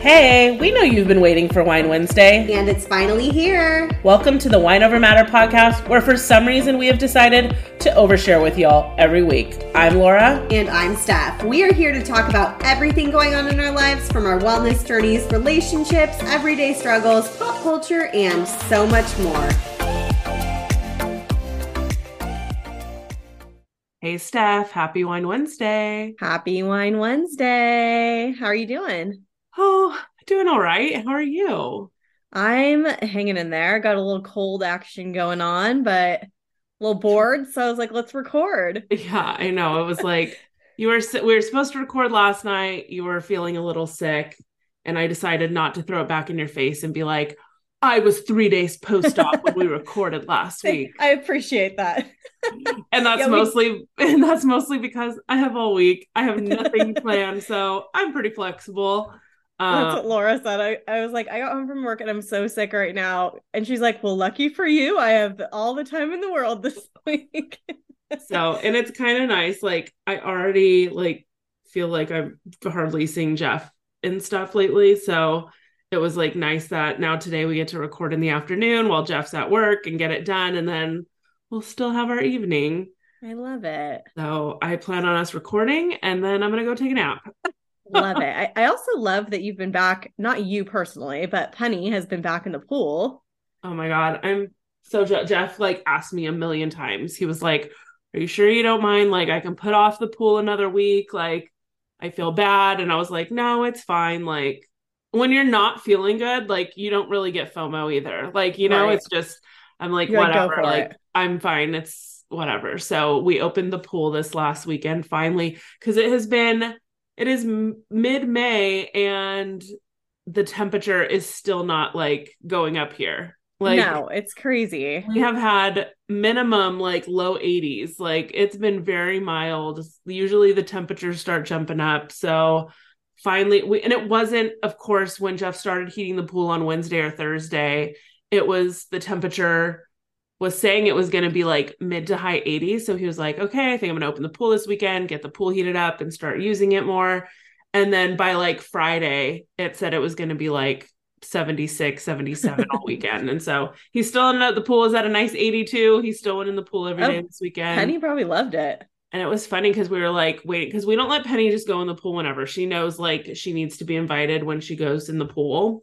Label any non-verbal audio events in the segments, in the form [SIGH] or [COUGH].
Hey, we know you've been waiting for Wine Wednesday. And it's finally here. Welcome to the Wine Over Matter podcast, where for some reason we have decided to overshare with y'all every week. I'm Laura. And I'm Steph. We are here to talk about everything going on in our lives from our wellness journeys, relationships, everyday struggles, pop culture, and so much more. Hey, Steph. Happy Wine Wednesday. Happy Wine Wednesday. How are you doing? Oh, doing all right. How are you? I'm hanging in there. Got a little cold action going on, but a little bored. So I was like, let's record. Yeah, I know. It was like you were we were supposed to record last night. You were feeling a little sick, and I decided not to throw it back in your face and be like, I was three days post op when we recorded last [LAUGHS] week. I appreciate that. [LAUGHS] and that's yeah, mostly we... [LAUGHS] and that's mostly because I have all week. I have nothing planned, so I'm pretty flexible. That's what um, Laura said. I, I was like, I got home from work and I'm so sick right now. And she's like, Well, lucky for you, I have all the time in the world this [LAUGHS] week. so, and it's kind of nice. Like, I already like feel like I'm hardly seeing Jeff and stuff lately. So it was like nice that now today we get to record in the afternoon while Jeff's at work and get it done. And then we'll still have our evening. I love it. So I plan on us recording and then I'm going to go take a nap love it. I, I also love that you've been back, not you personally, but Penny has been back in the pool. Oh my God. I'm so Jeff like asked me a million times. He was like, Are you sure you don't mind? Like, I can put off the pool another week. Like, I feel bad. And I was like, No, it's fine. Like, when you're not feeling good, like, you don't really get FOMO either. Like, you know, right. it's just, I'm like, you're whatever. Like, it. I'm fine. It's whatever. So we opened the pool this last weekend finally because it has been it is mid May and the temperature is still not like going up here. Like no, it's crazy. We have had minimum like low 80s. Like it's been very mild. Usually the temperatures start jumping up. So finally we and it wasn't of course when Jeff started heating the pool on Wednesday or Thursday, it was the temperature was saying it was going to be like mid to high 80s. So he was like, okay, I think I'm going to open the pool this weekend, get the pool heated up and start using it more. And then by like Friday, it said it was going to be like 76, 77 all [LAUGHS] weekend. And so he's still in the, pool is at a nice 82. He's still in the pool every oh, day oh, this weekend. Penny probably loved it. And it was funny because we were like, wait, because we don't let Penny just go in the pool whenever she knows like she needs to be invited when she goes in the pool.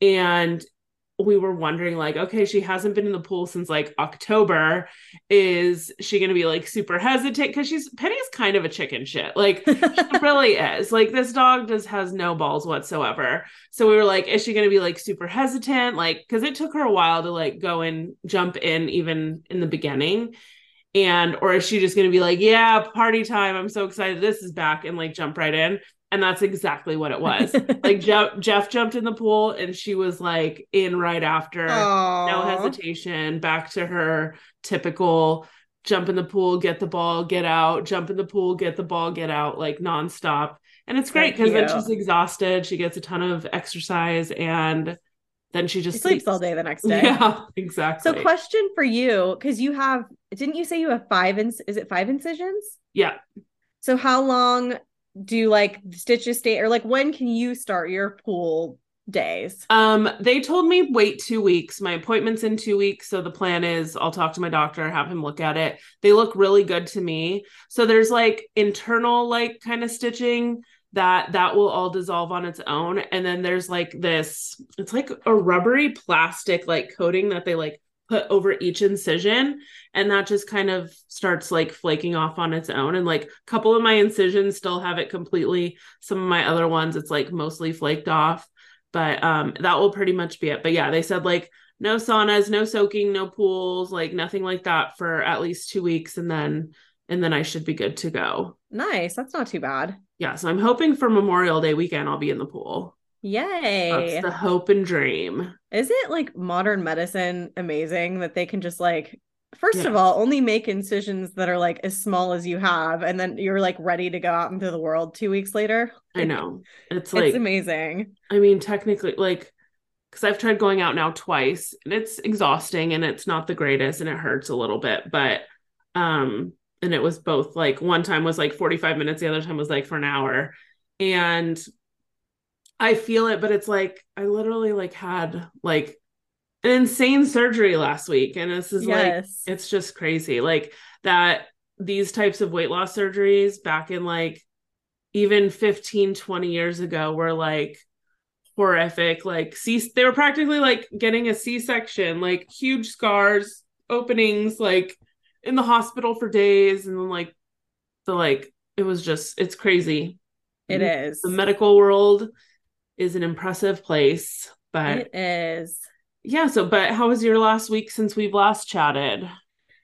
And we were wondering like okay she hasn't been in the pool since like october. Is she going to be like super hesitant? Because she's penny's kind of a chicken shit. Like she [LAUGHS] really is. Like this dog just has no balls whatsoever. So we were like is she going to be like super hesitant? Like because it took her a while to like go and jump in even in the beginning. And or is she just going to be like yeah party time. I'm so excited. This is back and like jump right in and that's exactly what it was. [LAUGHS] like Jeff, Jeff jumped in the pool and she was like in right after, Aww. no hesitation, back to her typical jump in the pool, get the ball, get out, jump in the pool, get the ball, get out, like nonstop. And it's great because then she's exhausted. She gets a ton of exercise and then she just she sleeps, sleeps all day the next [LAUGHS] day. Yeah, exactly. So, question for you because you have, didn't you say you have five? Ins- is it five incisions? Yeah. So, how long do like stitches stay or like when can you start your pool days? Um, they told me wait two weeks. My appointment's in two weeks. So the plan is I'll talk to my doctor, have him look at it. They look really good to me. So there's like internal, like kind of stitching that that will all dissolve on its own. And then there's like this, it's like a rubbery plastic like coating that they like put over each incision and that just kind of starts like flaking off on its own and like a couple of my incisions still have it completely some of my other ones it's like mostly flaked off but um that will pretty much be it but yeah they said like no saunas, no soaking, no pools, like nothing like that for at least two weeks, and then and then I should be good to go. Nice. That's not too bad. Yeah, so I'm hoping for Memorial Day weekend I'll be in the pool. Yay. That's the hope and dream. Is it like modern medicine amazing that they can just like first Yeah. of all only make incisions that are like as small as you have and then you're like ready to go out into the world 2 weeks later? I know. It's It's like amazing. I mean, technically, like, because I've tried going out now twice, and it's exhausting, and it's not the greatest, and it hurts a little bit. But, um, and it was both like one time was like forty five minutes, the other time was like for an hour, and I feel it, but it's like I literally like had like an insane surgery last week, and this is like it's just crazy. Like that these types of weight loss surgeries back in like even 15 20 years ago were like horrific. Like c they were practically like getting a c-section like huge scars openings like in the hospital for days and then like the like it was just it's crazy. It is. the medical world is an impressive place but It is. yeah so but how was your last week since we've last chatted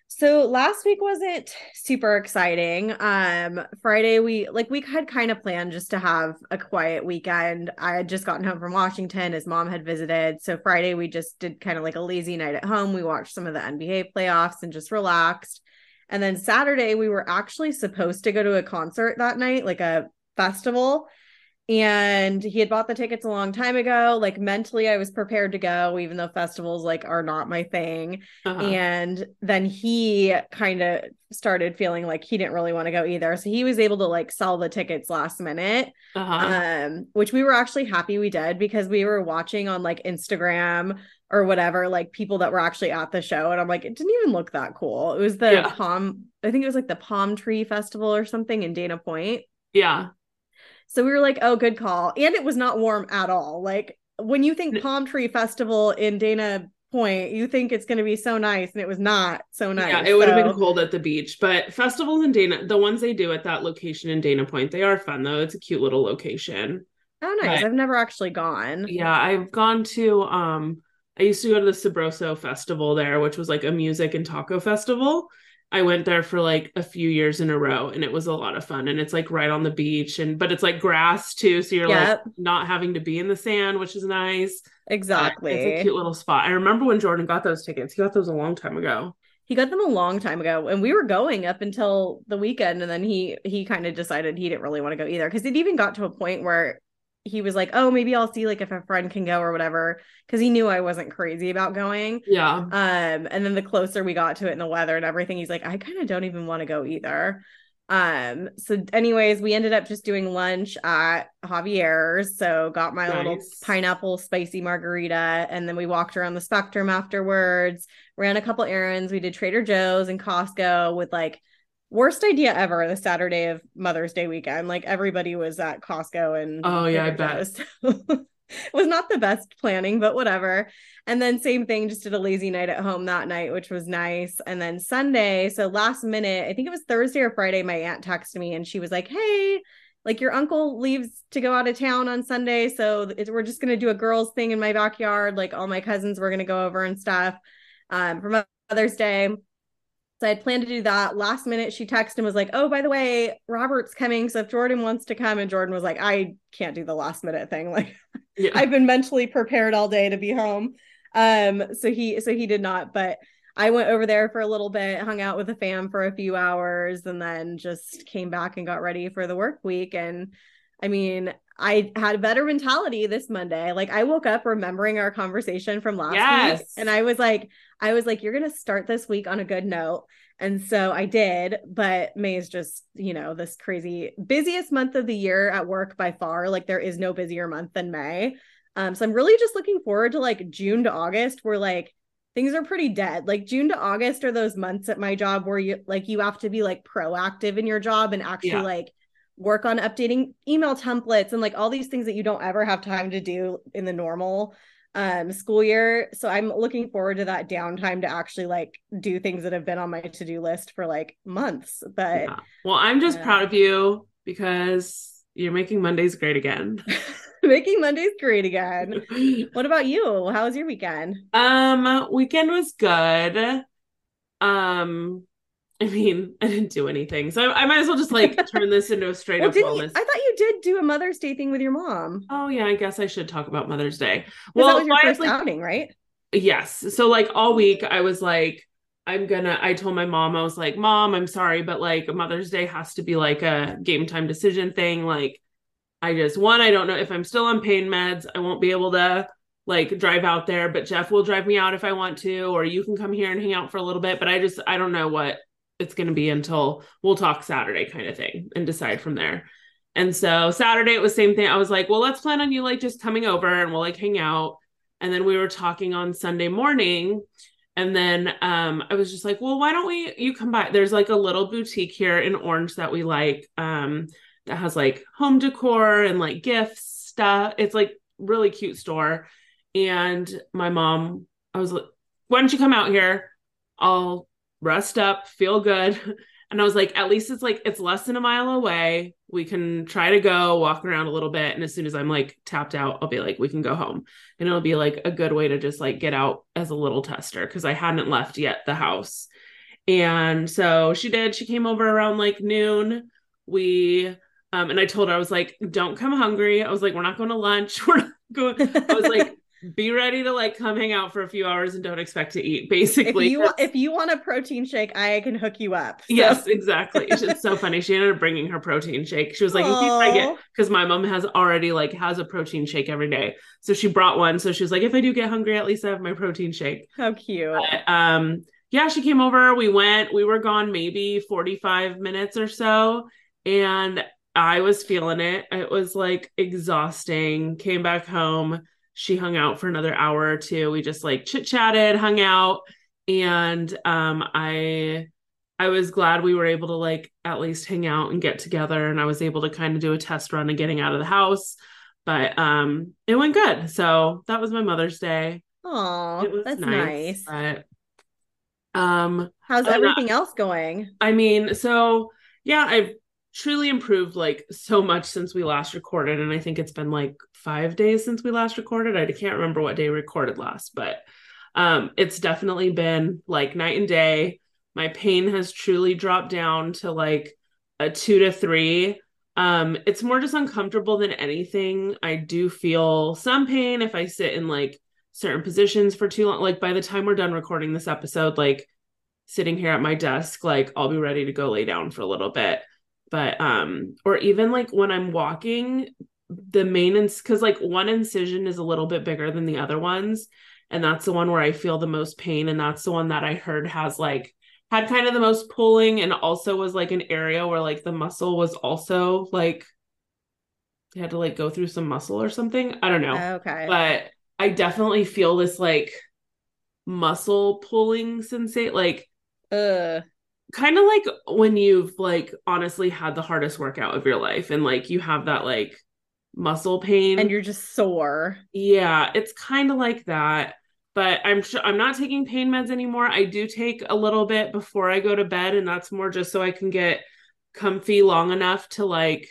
So last week wasn't super exciting. Um Friday we like we had kind of planned just to have a quiet weekend. I had just gotten home from Washington. His mom had visited. So Friday we just did kind of like a lazy night at home. We watched some of the NBA playoffs and just relaxed. And then Saturday we were actually supposed to go to a concert that night, like a festival. And he had bought the tickets a long time ago. Like mentally I was prepared to go even though festivals like are not my thing Uh-huh. and then he kind of started feeling like he didn't really want to go either so he was able to like sell the tickets last minute uh-huh. um which we were actually happy we did because we were watching on like instagram or whatever like people that were actually at the show and i'm like it didn't even look that cool it was the Yeah. palm i think it was like the palm tree festival or something in dana point yeah so we were like oh good call and it was not warm at all like when you think palm tree festival in dana point you think it's going to be so nice and it was not so nice Yeah, it would have been cold at the beach, but festivals in Dana, the ones they do at that location in Dana Point, they are fun though. It's a cute little location. Oh, nice. But- I've never actually gone. Yeah, I've gone to um I used to go to the Sabroso festival there, which was like a music and taco festival. I went there for like a few years in a row and it was a lot of fun and it's like right on the beach and but it's like grass too, so you're Yep. like not having to be in the sand, which is nice. Exactly. It's a cute little spot. I remember when Jordan got those tickets. He got those a long time ago. he got them a long time ago and we were going up until the weekend and then he he kind of decided he didn't really want to go either because it even got to a point where he was like, "Oh, maybe I'll see like if a friend can go or whatever," because he knew I wasn't crazy about going. Yeah. Um, and then the closer we got to it and the weather and everything, he's like, "I kind of don't even want to go either." Um, so anyways, we ended up just doing lunch at Javier's. So got my little pineapple spicy margarita, and then we walked around the spectrum afterwards, ran a couple errands. We did Trader Joe's and Costco with like worst idea ever the Saturday of Mother's Day weekend. Like everybody was at Costco and Oh, yeah, I bet. [LAUGHS] Was not the best planning, but whatever. And then same thing, just did a lazy night at home that night, which was nice. And then Sunday, so last minute, I think it was Thursday or Friday, my aunt texted me and she was like, "Hey, like your uncle leaves to go out of town on Sunday, so we're just gonna do a girls thing in my backyard. Like all my cousins were gonna go over and stuff um, for Mother's Day." So I had planned to do that. Last minute, she texted and was like, "Oh, by the way, Robert's coming. So if Jordan wants to come," and Jordan was like, "I can't do the last minute thing. [LAUGHS] Like Yeah. I've been mentally prepared all day to be home." Um, so he so he did not, but I went over there for a little bit, hung out with the fam for a few hours, and then just came back and got ready for the work week. And I mean, I had a better mentality this Monday. Like I woke up remembering our conversation from last week, and I was like, I was like, you're gonna start this week on a good note. And so I did, but May is just, you know, this crazy busiest month of the year at work by far. Like there is no busier month than May. Um, so I'm really just looking forward to like June to August where like things are pretty dead. Like June to August are those months at my job where you like you have to be like proactive in your job and actually Yeah. like work on updating email templates and like all these things that you don't ever have time to do in the normal um school year. So I'm looking forward to that downtime to actually like do things that have been on my to-do list for like months. But Yeah. Well, I'm just Yeah. proud of you because you're making Mondays great again. [LAUGHS] Making Mondays great again. [LAUGHS] What about you? How was your weekend? Um, weekend was good. Um, I mean, I didn't do anything, so I, I might as well just like [LAUGHS] turn this into a straight Well, up didn't you, wellness. I thought you did do a Mother's Day thing with your mom. oh yeah, I guess I should talk about Mother's Day. Well, that was your first like, outing, right? Yes. So like all week I was like I'm gonna I told my mom I was like mom I'm sorry but like Mother's Day has to be like a game time decision thing like I just one I don't know if I'm still on pain meds I won't be able to like drive out there but Jeff will drive me out if I want to or you can come here and hang out for a little bit but I just I don't know what it's going to be until we'll talk Saturday kind of thing and decide from there. And so Saturday it was same thing. I was like, well, let's plan on you like just coming over and we'll like hang out. And then we were talking on Sunday morning. And then um, I was just like, well, why don't we you come by? There's like a little boutique here in Orange that we like um, that has like home decor and like gifts stuff. It's like really cute store. And my mom, I was like, why don't you come out here? I'll rest up, feel good. [LAUGHS] And I was like, at least it's like it's less than a mile away. We can try to go walk around a little bit. And as soon as I'm like tapped out, I'll be like, we can go home. And it'll be like a good way to just like get out as a little tester because I hadn't left yet the house. And so she did. She came over around like noon. We um and I told her I was like, don't come hungry. I was like, we're not going to lunch. [LAUGHS] We're not going. I was like, be ready to like come hang out for a few hours and don't expect to eat. basically If you That's- if you want a protein shake, I can hook you up. So- Yes, exactly. [LAUGHS] It's so funny. She ended up bringing her protein shake. She was like, in case I get, because my mom has already like has a protein shake every day. So she brought one. So she was like, if I do get hungry, at least I have my protein shake. How cute. But, um, yeah, she came over. We went. We were gone maybe forty five minutes or so, and I was feeling it. It was like exhausting. Came back home. She hung out for another hour or two. We just like chit chatted, hung out, and um, I I was glad we were able to like at least hang out and get together and I was able to kind of do a test run and getting out of the house. But um it went good. So that was my Mother's Day. Oh, that's nice. nice. But um How's everything else going? I mean, so yeah, I've truly improved like so much since we last recorded and I think it's been like 5 days since we last recorded. I can't remember what day we recorded last, but um it's definitely been like night and day. My pain has truly dropped down to like a 2 to 3. Um it's more just uncomfortable than anything. I do feel some pain if I sit in like certain positions for too long. Like by the time we're done recording this episode, like sitting here at my desk like I'll be ready to go lay down for a little bit but um or even like when I'm walking the main ins- cuz like one incision is a little bit bigger than the other ones and that's the one where I feel the most pain and that's the one that I heard has like had kind of the most pulling and also was like an area where like the muscle was also like had to like go through some muscle or something I don't know Okay. but I definitely feel this like muscle pulling sensate like Ugh. Kind of like when you've like honestly had the hardest workout of your life and like you have that like muscle pain And you're just sore. yeah it's kind of like that but i'm sure i'm not taking pain meds anymore i do take a little bit before i go to bed and that's more just so i can get comfy long enough to like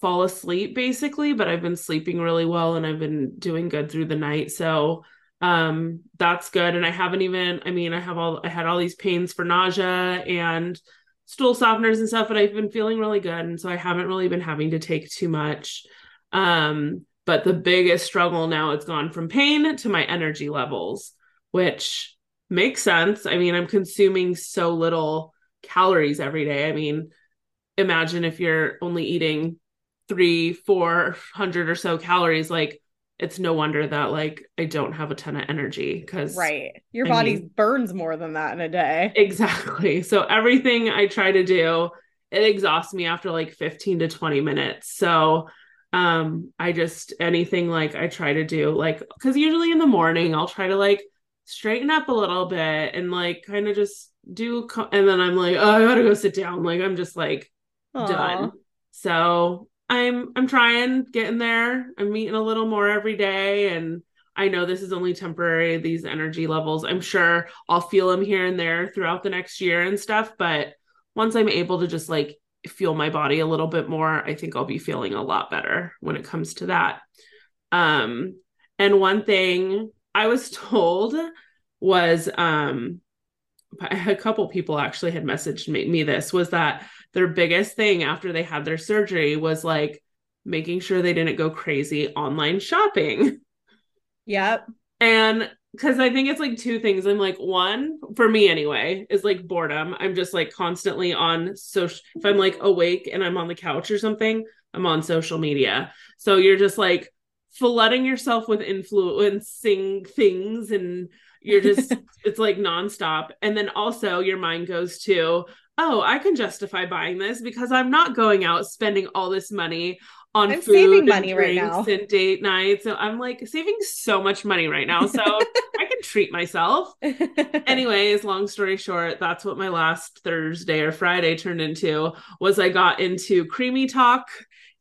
fall asleep basically but i've been sleeping really well and i've been doing good through the night so um that's good. And i haven't even i mean i have all i had all these pains for nausea and stool softeners and stuff but i've been feeling really good. And so i haven't really been having to take too much. Um but the biggest struggle now it's gone from pain to my energy levels which makes sense. I mean i'm consuming so little calories every day. I mean imagine if you're only eating three four hundred or so calories like it's no wonder that like i don't have a ton of energy because Right. Your I body mean- burns more than that in a day. Exactly. So everything I try to do, it exhausts me after like 15 to 20 minutes. So um I just anything like I try to do like cuz usually in the morning I'll try to like straighten up a little bit and like kind of just do co- and then I'm like, "Oh, I got to go sit down." Like I'm just like done. So I'm I'm trying getting there. I'm meeting a little more every day and I know this is only temporary these energy levels. I'm sure I'll feel them here and there throughout the next year and stuff, but once I'm able to just like feel my body a little bit more, I think I'll be feeling a lot better when it comes to that. Um, and one thing I was [LAUGHS] told was um [LAUGHS] a couple people actually had messaged me, me this was that their biggest thing after they had their surgery was like making sure they didn't go crazy online shopping. Yep. And because I think it's like two things. I'm like, one, for me anyway, is like boredom. I'm just like constantly on social. If I'm like awake and I'm on the couch or something, I'm on social media. So you're just like flooding yourself with influencing things and you're just, [LAUGHS] it's like nonstop. And then also your mind goes to, oh, I can justify buying this because I'm not going out spending all this money on I'm food saving and money right now. and date nights. So I'm like saving so much money right now. So [LAUGHS] I can treat myself. [LAUGHS] Anyways, long story short, that's what my last Thursday or Friday turned into was I got into creamy talk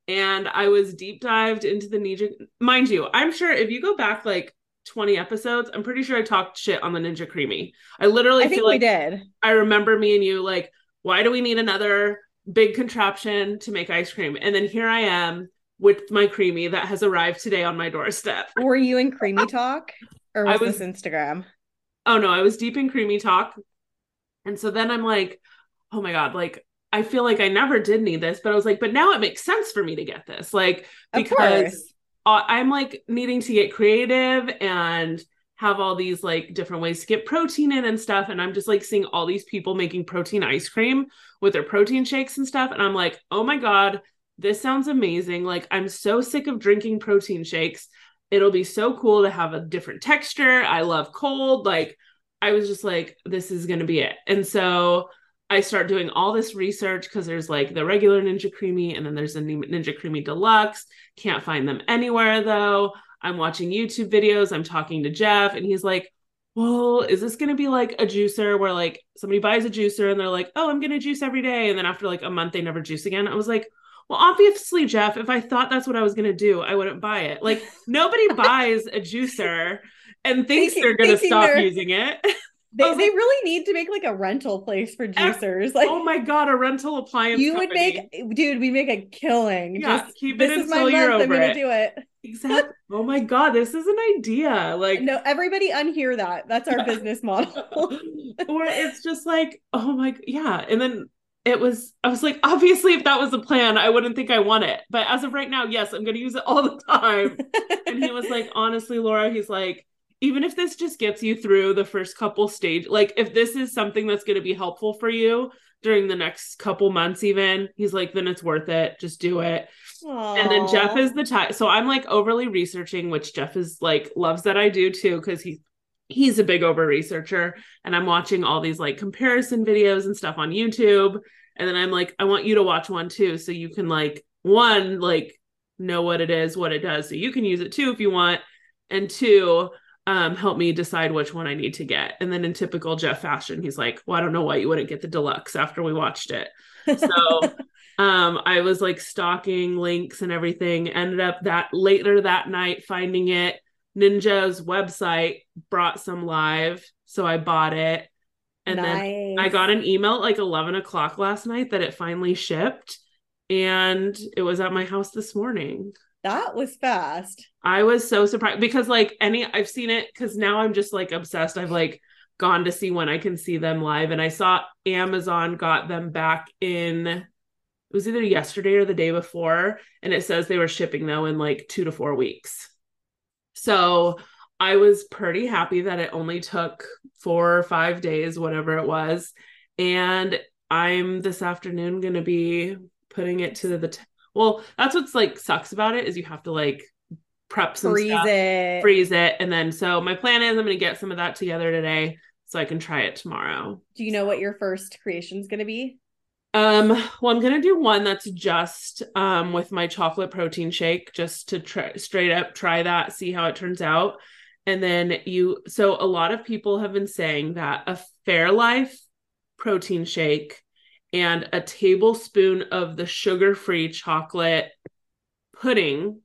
and I was deep dived into the Ninja. Mind you, I'm sure if you go back like 20 episodes, I'm pretty sure I talked shit on the Ninja Creami. I literally I think feel we like did. I remember me and you like, why do we need another big contraption to make ice cream? And then here I am with my Creami that has arrived today on my doorstep. Were you in Creamy [LAUGHS] Talk or I was, was- this Instagram? Oh no, I was deep in creamy talk. And so then I'm like, oh my God, like I feel like I never did need this, but I was like, but now it makes sense for me to get this. Like, because I'm like needing to get creative and have all these like different ways to get protein in and stuff. And I'm just like seeing all these people making protein ice cream with their protein shakes and stuff. And I'm like, oh my God, this sounds amazing. Like, I'm so sick of drinking protein shakes. It'll be so cool to have a different texture. I love cold. Like, I was just like, this is going to be it. And so I start doing all this research because there's like the regular Ninja Creami and then there's a Ninja Creami Deluxe. Can't find them anywhere though. I'm watching YouTube videos. I'm talking to Jeff and he's like, well, is this going to be like a juicer where like somebody buys a juicer and they're like, oh, I'm going to juice every day. And then after like a month, they never juice again. I was like, well, obviously, Jeff, if I thought that's what I was going to do, I wouldn't buy it. Like, [LAUGHS] nobody buys a juicer and thinks Thinking- they're going to stop they're- using it. [LAUGHS] They, they like- really need to make like a rental place for juicers. Like oh my God, a rental appliance. you would make dude, we make a killing. Yeah, Just keep it this is my until you're month. I'm gonna it. do it. Exactly. oh my God, this is an idea. Like, No, everybody unhear that. That's our business model. [LAUGHS] or it's just like, oh my, yeah. And then it was, I was like, obviously, if that was the plan, I wouldn't think I want it. But as of right now, yes, I'm going to use it all the time. [LAUGHS] and he was like, honestly, Laura, he's like, even if this just gets you through the first couple stage, like if this is something that's going to be helpful for you during the next couple months, even, he's like, then it's worth it. Just do it. And then Jeff is the type. So I'm like overly researching, which Jeff is like loves that I do too, because he he's a big over researcher. And I'm watching all these like comparison videos and stuff on YouTube. And then I'm like, I want you to watch one too, so you can like one like know what it is, what it does, so you can use it too if you want, and two. Um, help me decide which one I need to get. And then in typical Jeff fashion, he's like, Well, I don't know why you wouldn't get the deluxe after we watched it [LAUGHS] so um i was like stalking links and everything ended up that later that night finding it ninja's website brought some live so i bought it and then i got an email at like 11 o'clock last night that it finally shipped and it was at my house this morning that was fast. I was so surprised because like any I've seen it because now I'm just like obsessed. I've like gone to see when I can see them live, and I saw Amazon got them back in it was either yesterday or the day before, and it says they were shipping though in like two to four weeks. So I was pretty happy that it only took four or five days, whatever it was. And I'm this afternoon gonna be putting it to the t- well, that's what's like sucks about it is you have to like prep some Freeze stuff, it. freeze it, and then so my plan is I'm gonna get some of that together today so I can try it tomorrow. Do you know what your first creation is going to be? Um, well, I'm gonna do one that's just um with my chocolate protein shake, just to try straight up try that, see how it turns out. And then you, so a lot of people have been saying that a Fairlife protein shake and a tablespoon of the sugar-free chocolate pudding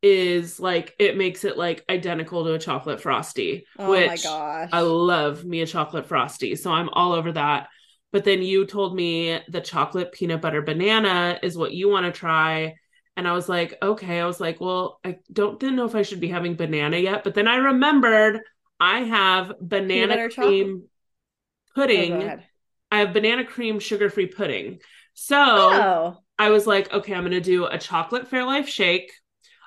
is like it makes it like identical to a chocolate frosty, Oh my which gosh. I love me a chocolate frosty. So I'm all over that. But then you told me the chocolate peanut butter banana is what you want to try. And I was like, okay. I was like, well, I don't didn't know if I should be having banana yet. But then I remembered I have banana cream Oh, go pudding. ahead. I have banana cream sugar-free pudding. So Oh, I was like, okay, I'm gonna do a chocolate Fairlife shake.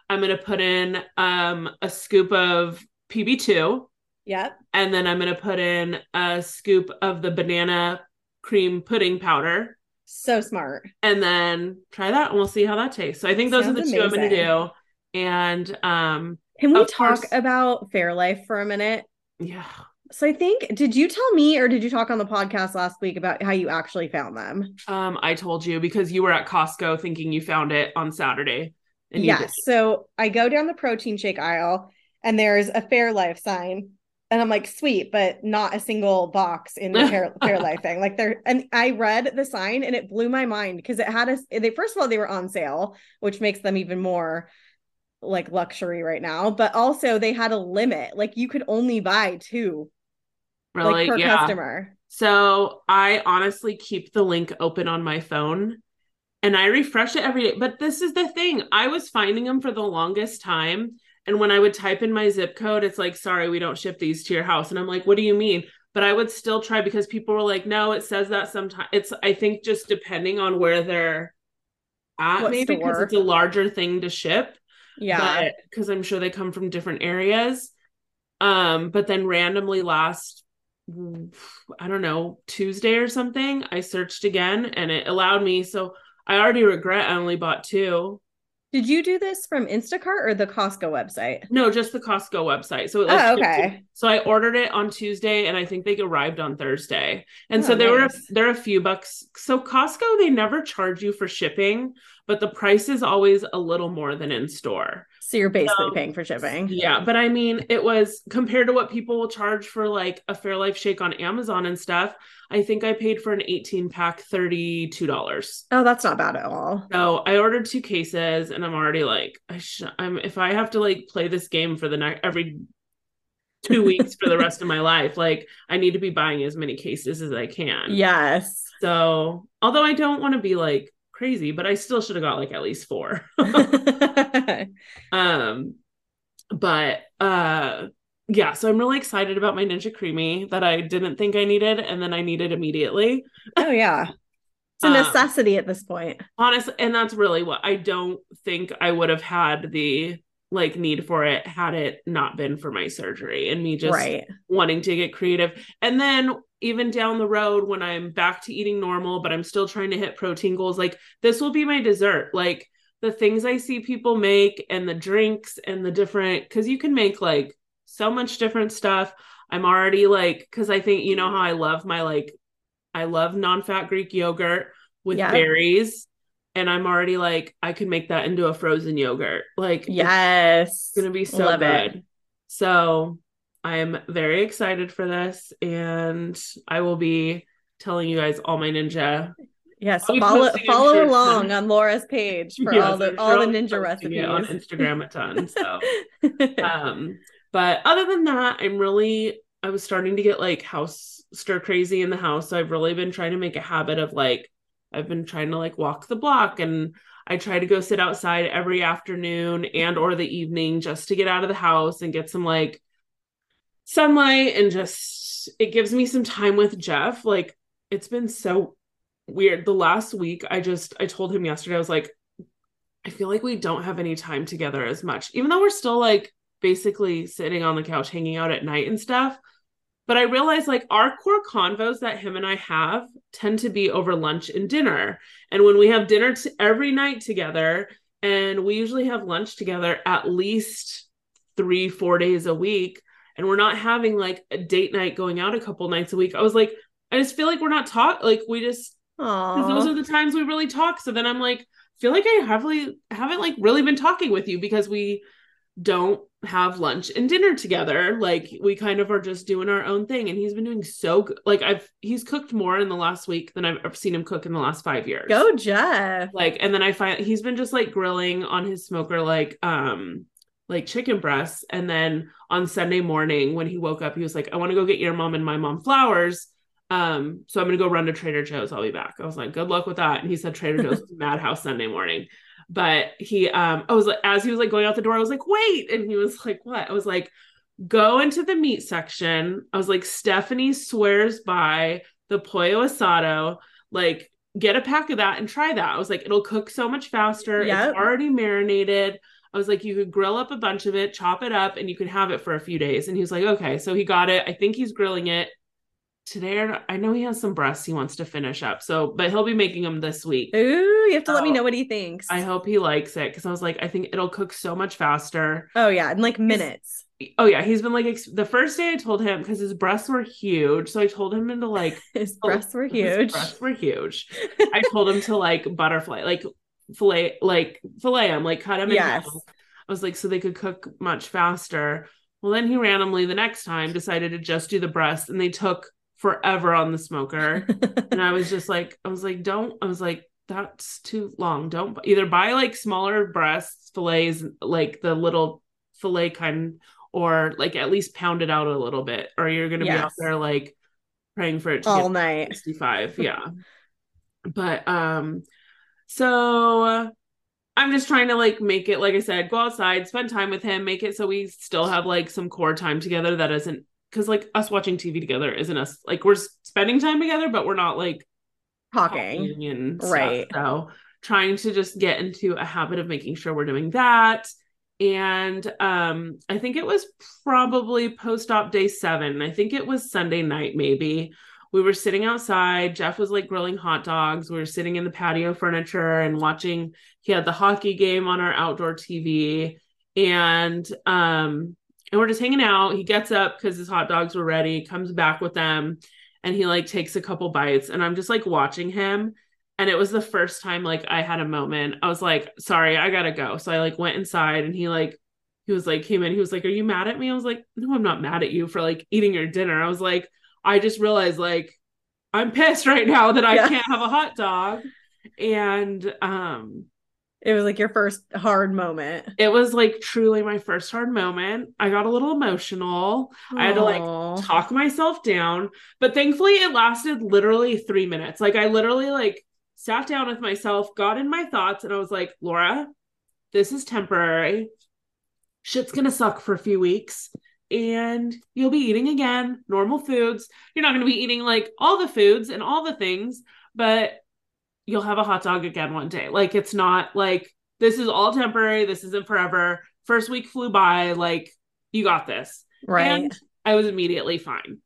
I'm gonna put in um a scoop of PB2, yep. and then I'm gonna put in a scoop of the banana cream pudding powder, So smart. and then try that, and we'll see how that tastes. So I think those are the Sounds two I'm gonna do. And um, Can we talk course. about Fairlife for a minute? yeah, So I think did you tell me or did you talk on the podcast last week about how you actually found them? um, I told you because you were at Costco thinking you found it on Saturday. Yes. So I go down the protein shake aisle and there's a Fairlife sign. And I'm like, sweet, but not a single box in the Fair, Fairlife [LAUGHS] thing. Like there, and I read the sign and it blew my mind because it had us. They first of all they were on sale, which makes them even more like luxury right now. But also they had a limit. Like you could only buy two, really, like per yeah. customer. So I honestly keep the link open on my phone and I refresh it every day. But this is the thing I was finding them for the longest time. And when I would type in my zip code, it's like, sorry, we don't ship these to your house. And I'm like, what do you mean? But I would still try because people were like, no, it says that sometimes. It's, I think, just depending on where they're at, What maybe because it's a larger thing to ship Yeah. because I'm sure they come from different areas. Um, but then randomly last, I don't know, Tuesday or something, I searched again and it allowed me. So I already regret I only bought two. Did you do this from Instacart or the Costco website? No, just the Costco website. So it Oh, okay. so I ordered it on Tuesday and I think they arrived on Thursday. And Oh, so there nice. were there are a few bucks. So Costco they never charge you for shipping, but the price is always a little more than in store. So you're basically So- paying for shipping. Yeah, but I mean, it was compared to what people will charge for like a Fairlife shake on Amazon and stuff. I think I paid for an 18 pack $32. Oh, that's not bad at all. So I ordered two cases and I'm already like, I sh- I'm if I have to like play this game for the next every two [LAUGHS] weeks for the rest of my life, like I need to be buying as many cases as I can. Yes. So although I don't want to be like crazy, but I still should have got like at least four. [LAUGHS] [LAUGHS] um but uh yeah so i'm really excited about my ninja creami that i didn't think i needed and then i needed immediately oh yeah. [LAUGHS] It's a Um, necessity at this point. honestly and that's really what i don't think i would have had the like need for it had it not been for my surgery and me just right. wanting to get creative and then even down the road when i'm back to eating normal but i'm still trying to hit protein goals like this will be my dessert like the things i see people make and the drinks and the different because you can make like so much different stuff i'm already like because i think you know how i love my like i love non-fat greek yogurt with Yeah. berries and i'm already like i could make that into a frozen yogurt like yes, it's gonna be so Love good. it. So I'm very excited for this, and I will be telling you guys all my ninja. Yes. Follow follow along on Laura's page for Yes, all the all the ninja recipes on. Instagram a ton. So, [LAUGHS] um, but other than that, I'm really I was starting to get like house stir crazy in the house. So I've really been trying to make a habit of like I've been trying to like walk the block and I try to go sit outside every afternoon and or the evening just to get out of the house and get some like sunlight and just it gives me some time with Jeff. Like it's been so weird. The last week I just I told him yesterday I was like I feel like we don't have any time together as much. Even though we're still like basically sitting on the couch hanging out at night and stuff. But I realize like our core convos that him and I have tend to be over lunch and dinner. And when we have dinner t- every night together, and we usually have lunch together at least three, four days a week, and we're not having like a date night going out a couple nights a week. I was like, I just feel like we're not talk like we just those are the times we really talk. So then I'm like, feel like I haven't haven't like really been talking with you because we don't have lunch and dinner together. Like we kind of are just doing our own thing. And he's been doing so good. Like I've he's cooked more in the last week than I've ever seen him cook in the last five years. Go Jeff. Like, and then I find he's been just like grilling on his smoker, like um like chicken breasts. And then on Sunday morning when he woke up, he was like, I want to go get your mom and my mom flowers. Um, so I'm gonna go run to Trader Joe's. I'll be back. I was like, good luck with that. And he said Trader Joe's was [LAUGHS] Madhouse Sunday morning. But he um I was like as he was like going out the door, I was like, wait. And he was like, what? I was like, go into the meat section. I was like, Stephanie swears by the pollo asado. Like, get a pack of that and try that. I was like, it'll cook so much faster. Yep. It's already marinated. I was like, you could grill up a bunch of it, chop it up, and you could have it for a few days. And he was like, okay. So he got it. I think he's grilling it today. I know he has some breasts he wants to finish up. So, but he'll be making them this week. Ooh, you have to let me know what he thinks. I hope he likes it because I was like, I think it'll cook so much faster. oh yeah, in like minutes. Oh yeah, he's been like ex- the first day I told him because his breasts were huge, so I told him to like [LAUGHS] His Oh, breasts were his huge. breasts were huge. [LAUGHS] I told him to like butterfly, like fillet, like fillet him, like cut them. Yes. I was like, so they could cook much faster. Well, then he randomly the next time decided to just do the breast, and they took forever on the smoker. [LAUGHS] and I was just like, I was like, don't. I was like, that's too long. Don't either buy like smaller breasts, fillets, like the little fillet kind, or like at least pound it out a little bit, or you're gonna be out there like praying for it to All night. 65 [LAUGHS] yeah but um so i'm just trying to like make it like i said go outside spend time with him make it so we still have like some core time together that isn't because like us watching tv together isn't us like we're spending time together but we're not like Talking. talking and stuff. Right. so trying to just get into a habit of making sure we're doing that and um i think it was probably post-op day seven i think it was sunday night maybe we were sitting outside jeff was like grilling hot dogs we were sitting in the patio furniture and watching he had the hockey game on our outdoor tv and um and we're just hanging out. He gets up because his hot dogs were ready comes back with them and he like takes a couple bites and i'm just like watching him. And it was the first time like i had a moment. I was like sorry i gotta go. So i like went inside and he like he was like came in. He was like are you mad at me? I was like no i'm not mad at you for like eating your dinner. I was like i just realized like i'm pissed right now that i Yeah. can't have a hot dog. And um It was like your first hard moment. it was like truly my first hard moment. I got a little emotional. I had to, like, talk myself down but thankfully it lasted literally three minutes. Like i literally like sat down with myself got in my thoughts and i was like laura this is temporary. Shit's gonna suck for a few weeks and you'll be eating again normal foods. You're not gonna be eating like all the foods and all the things but you'll have a hot dog again one day like it's not like this is all temporary this isn't forever first week flew by like you got this Right. and I was immediately fine.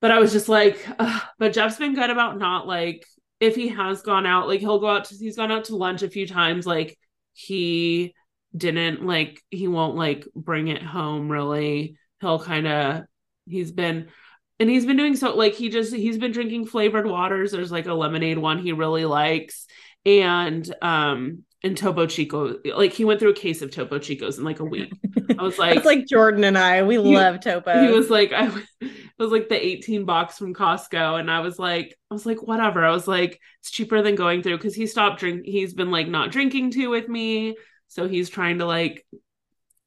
But I was just like, ugh. but Jeff's been good about not like if he has gone out, like he'll go out to he's gone out to lunch a few times, like he didn't like he won't like bring it home really. He'll kind of he's been and he's been doing so like he just he's been drinking flavored waters. There's like a lemonade one he really likes. And um and Topo Chico, like he went through a case of Topo Chicos in like a week. I was [LAUGHS] like, It's like Jordan and I. We He- love Topo. he was like, I it was like the 18 box from Costco. And I was like, I was like, whatever. I was like, it's cheaper than going through because he stopped drink. He's been like not drinking too with me. So he's trying to like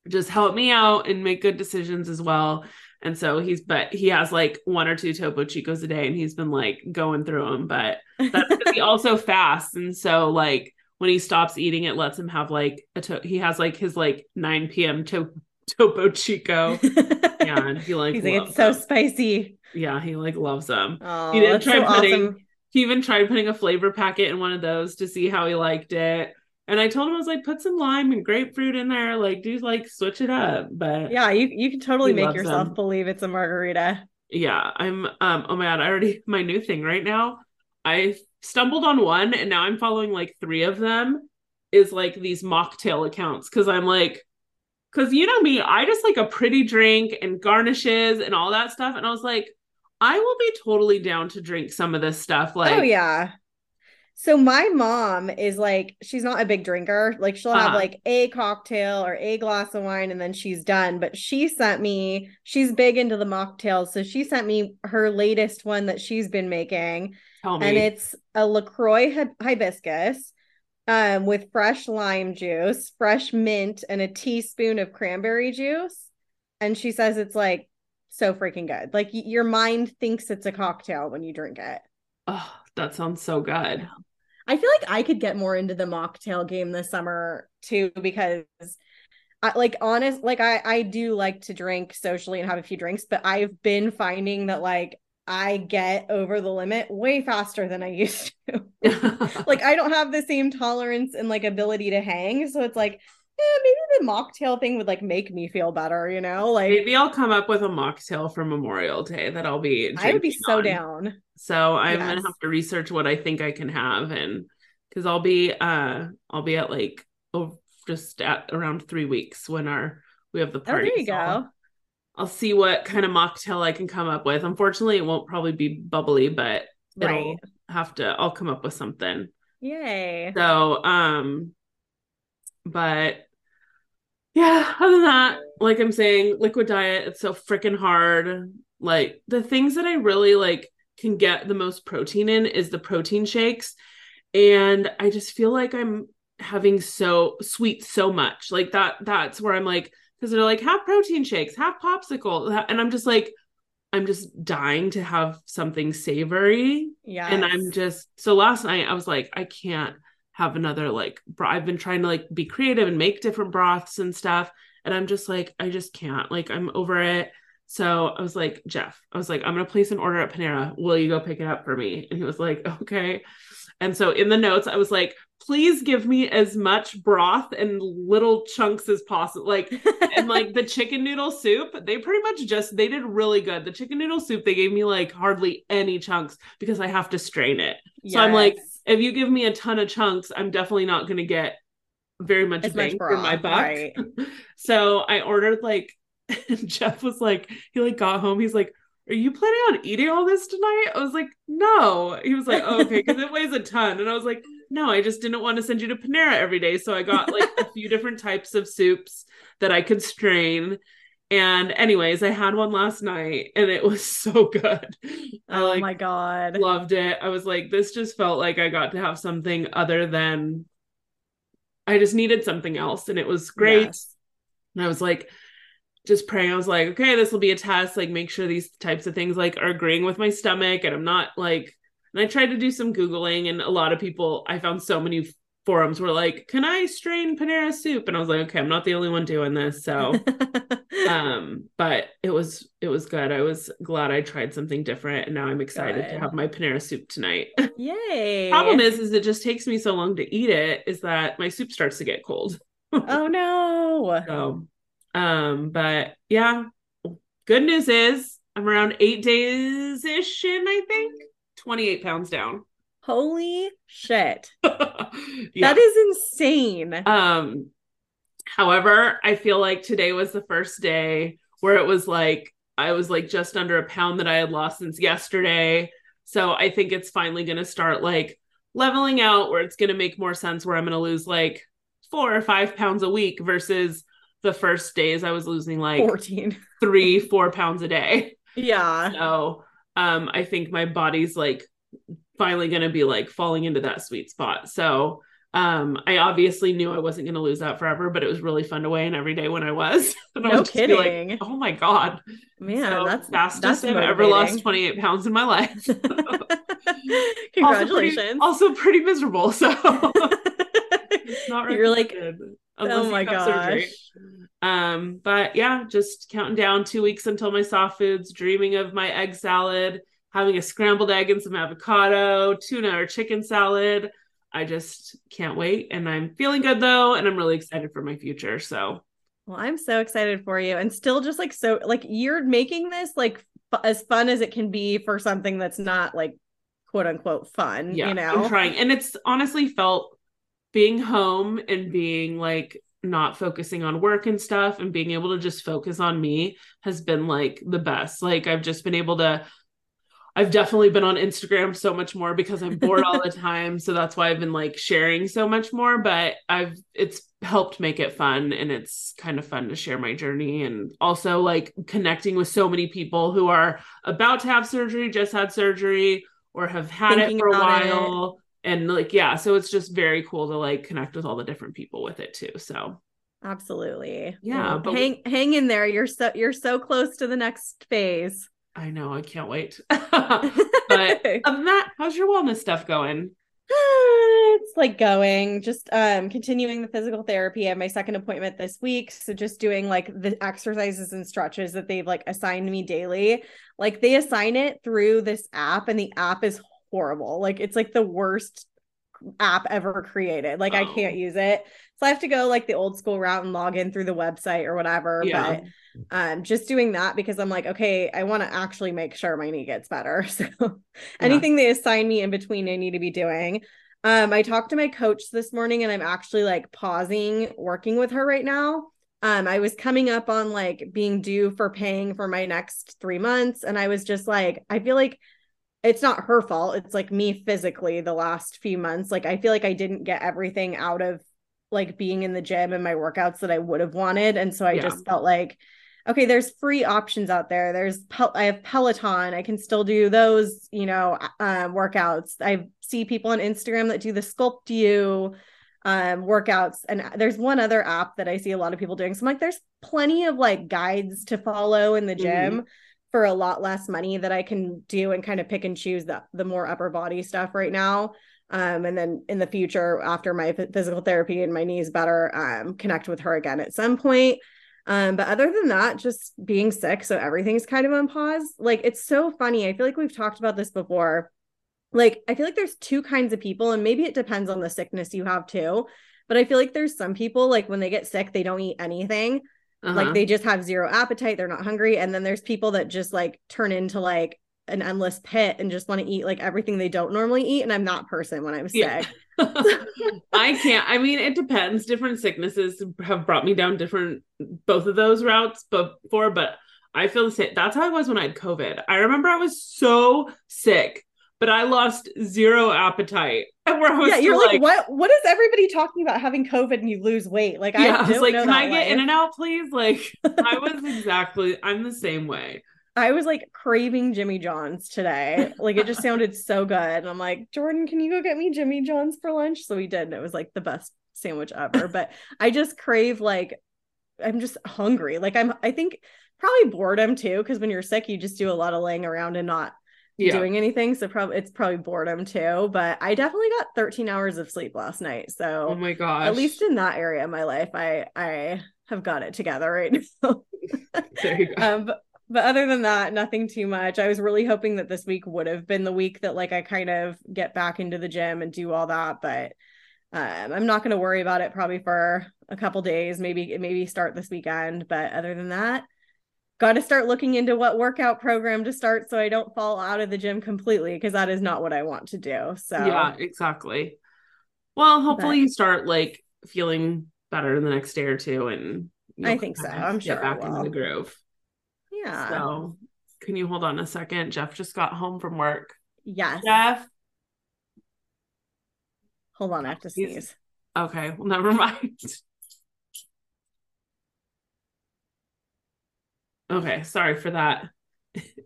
just help me out and make good decisions as well. And so he's, but he has like one or two Topo Chicos a day and he's been like going through them. But that's he [LAUGHS] also fasts. And so like when he stops eating, it lets him have like a, to- he has like his like 9 p.m. To- Topo Chico. Yeah, [LAUGHS] and he like He's like, it's so them. spicy. yeah, he like loves them. Oh, he didn't try so putting awesome. he even tried putting a flavor packet in one of those to see how he liked it. And I told him I was like, put some lime and grapefruit in there, like do like switch it up. But Yeah, you you can totally make yourself them. believe it's a margarita. yeah, I'm um oh my god, I already [LAUGHS] my new thing right now. I stumbled on one and now I'm following like three of them is like these mocktail accounts because I'm like because you know me, I just like a pretty drink and garnishes and all that stuff. And I was like, I will be totally down to drink some of this stuff. Like, oh yeah. So my mom is like, she's not a big drinker. Like she'll have Uh-huh. like a cocktail or a glass of wine and then she's done. But she sent me, she's big into the mocktails. So she sent me her latest one that she's been making. and it's a LaCroix hib- hibiscus um, with fresh lime juice, fresh mint, and a teaspoon of cranberry juice. And she says it's like so freaking good. Like y- your mind thinks it's a cocktail when you drink it. Oh, that sounds so good. I feel like I could get more into the mocktail game this summer too because I, like honest like I I do like to drink socially and have a few drinks, but I've been finding that like I get over the limit way faster than I [LAUGHS] used to. [LAUGHS] like I don't have the same tolerance and like ability to hang, so it's like eh, maybe the mocktail thing would like make me feel better, you know? Like Maybe I'll come up with a mocktail for Memorial Day that I'll be. I would be so on. down. So I'm Yes. gonna have to research what I think I can have, and because I'll be uh I'll be at like oh just at around three weeks when our we have the Oh, party. there you so go. I'll see what kind of mocktail I can come up with. Unfortunately, it won't probably be bubbly, but Right. it'll have to. I'll come up with something. Yay. So um, but yeah, other than that, like I'm saying, liquid diet, it's so freaking hard. Like the things that I really like can get the most protein in is the protein shakes. And I just feel like I'm having so sweet so much. Like that that's where I'm like, because they're like, have protein shakes, have popsicle. And I'm just like, I'm just dying to have something savory Yeah. and i'm just so last night i was like i can't have another like bro- i've been trying to like be creative and make different broths and stuff. And i'm just like i just can't. Like i'm over it. So i was like jeff i was like i'm gonna place an order at panera. Will you go pick it up for me? And he was like [LAUGHS] okay. And so in the notes i was like please give me as much broth and little chunks as possible like and [LAUGHS] like the chicken noodle soup they pretty much just they did really good. The chicken noodle soup they gave me like hardly any chunks because i have to strain it. So i'm like Yes. If you give me a ton of chunks i'm definitely not going to get very much bang much for my buck. right. [LAUGHS] so i ordered like [LAUGHS] jeff was like he like got home he's like are you planning on eating all this tonight? I was like no. He was like oh, okay because it weighs a ton. And i was like no i just didn't want to send you to panera every day. So i got like a few different types of soups that i could strain and anyways i had one last night and it was [LAUGHS] so good. I oh my god. loved it. I was like this just felt like i got to have something other than i just needed something else and it was great. Yes. and i was like just praying. I was like okay this will be a test. Like make sure these types of things like are agreeing with my stomach and i'm not like and i tried to do some googling and a lot of people i found so many forums were like can i strain panera soup? And i was like okay i'm not the only one doing this so. [LAUGHS] Um but it was it was good. I was glad i tried something different and now i'm excited to have my panera soup tonight. Yay. [LAUGHS] problem is is it just takes me so long to eat it is that my soup starts to get cold. [LAUGHS] Oh no. so um but yeah good news is i'm around eight days ish in i think. 28 pounds down Holy shit. [LAUGHS] yeah That is insane. Um, however, I feel like today was the first day where it was like I was like just under a pound that I had lost since yesterday. So I think it's finally going to start like leveling out where it's going to make more sense where I'm going to lose like four or five pounds a week versus the first days I was losing like 14. [LAUGHS] three, four pounds a day. Yeah. So um, I think my body's like finally going to be like falling into that sweet spot. So um, I obviously knew I wasn't going to lose that forever, but it was really fun to weigh in every day when I was. [LAUGHS] and No would just be like, kidding. oh my god, Man, So that's fastest that's I've ever lost 28 pounds in my life. Congratulations. [LAUGHS] [LAUGHS] Also pretty, also pretty miserable. So not You're like, oh my have surgery. Um, but yeah, just counting down two weeks until my soft foods, dreaming of my egg salad, having a scrambled egg and some avocado, tuna or chicken salad. I just can't wait. And I'm feeling good though, and I'm really excited for my future. So Well, I'm so excited for you and still just like so like you're making this like f- as fun as it can be for something that's not like quote unquote fun, yeah, you know. I'm trying. And it's honestly felt being home and being like not focusing on work and stuff and being able to just focus on me has been like the best. Like I've just been able to I've definitely been on Instagram so much more because I'm bored all the [LAUGHS] time. So that's why I've been like sharing so much more, but I've it's helped make it fun and it's kind of fun to share my journey and also like connecting with so many people who are about to have surgery, just had surgery or have had Thinking it for a about it. while. And like yeah, so it's just very cool to like connect with all the different people with it too. So Absolutely. Yeah, Well, hang hang in there. You're so you're so close to the next phase. I know, I can't wait. [LAUGHS] but [LAUGHS] other than that, how's your wellness stuff going? [SIGHS] it's like going just um continuing the physical therapy I have my second appointment this week so just doing like the exercises and stretches that they've like assigned me daily like they assign it through this app and the app is horrible like it's like the worst app ever created like I Oh. can't use it so I have to go like the old school route and log in through the website or whatever Yeah. but um just doing that because i'm like okay i want to actually make sure my knee gets better. [LAUGHS] So anything they assign me in between i need to be doing. Um i talked to my coach this morning and i'm actually like pausing working with her right now. Um i was coming up on like being due for paying for my next three months and i was just like i feel like it's not her fault. It's like me physically the last few months. Like i feel like i didn't get everything out of like being in the gym and my workouts that i would have wanted. And so i Yeah. just felt like okay there's free options out there. There's Pel- i have peloton. I can still do those you know um, workouts. I see people on instagram that do the sculpt you um workouts. And there's one other app that i see a lot of people doing. So i'm like there's plenty of like guides to follow in the gym for a lot less money that i can do and kind of pick and choose the, the more upper body stuff right now um, and then in the future after my physical therapy and my knees better um, connect with her again at some point um, but other than that, just being sick. So everything's kind of on pause. Like it's so funny. I feel like we've talked about this before. Like I feel like there's two kinds of people, and maybe it depends on the sickness you have too. But I feel like there's some people like when they get sick, they don't eat anything. Uh-huh. Like they just have zero appetite, they're not hungry. And then there's people that just like turn into like an endless pit and just want to eat like everything they don't normally eat. And I'm that person when I'm sick. Yeah. [LAUGHS] I can't. I mean, it depends. Different sicknesses have brought me down different both of those routes before, but I feel the same. That's how I was when I had COVID. I remember I was so sick, but I lost zero appetite. [LAUGHS] Where I was yeah, you're still like, what what is everybody talking about having COVID and you lose weight? Like Yeah, I, I was like, can I get in and out, please? Like, I was [LAUGHS] exactly. I'm the same way. I was like craving Jimmy John's today. Like it just sounded so good. And I'm like, Jordan, can you go get me Jimmy John's for lunch? So we did. And it was like the best sandwich ever. But I just crave like I'm just hungry. Like I'm I think probably boredom too. Cause when you're sick, you just do a lot of laying around and not Yeah. doing anything. So probably it's probably boredom too. But I definitely got 13 hours of sleep last night. So oh my gosh. at least in that area of my life, I I have got it together right [LAUGHS] now. there you go. um but, but other than that nothing too much i was really hoping that this week would have been the week that like i kind of get back into the gym and do all that but um, i'm not going to worry about it probably for a couple days maybe maybe start this weekend but other than that got to start looking into what workout program to start so i don't fall out of the gym completely because that is not what i want to do so Yeah, exactly. Well, hopefully But- you start like feeling better in the next day or two, and I think so. I'm sure I back into the groove. Yeah So, can you hold on a second? Jeff just got home from work. yes Jeff. hold on i have to He's- sneeze Okay, well, never [LAUGHS] mind. Okay, sorry for that.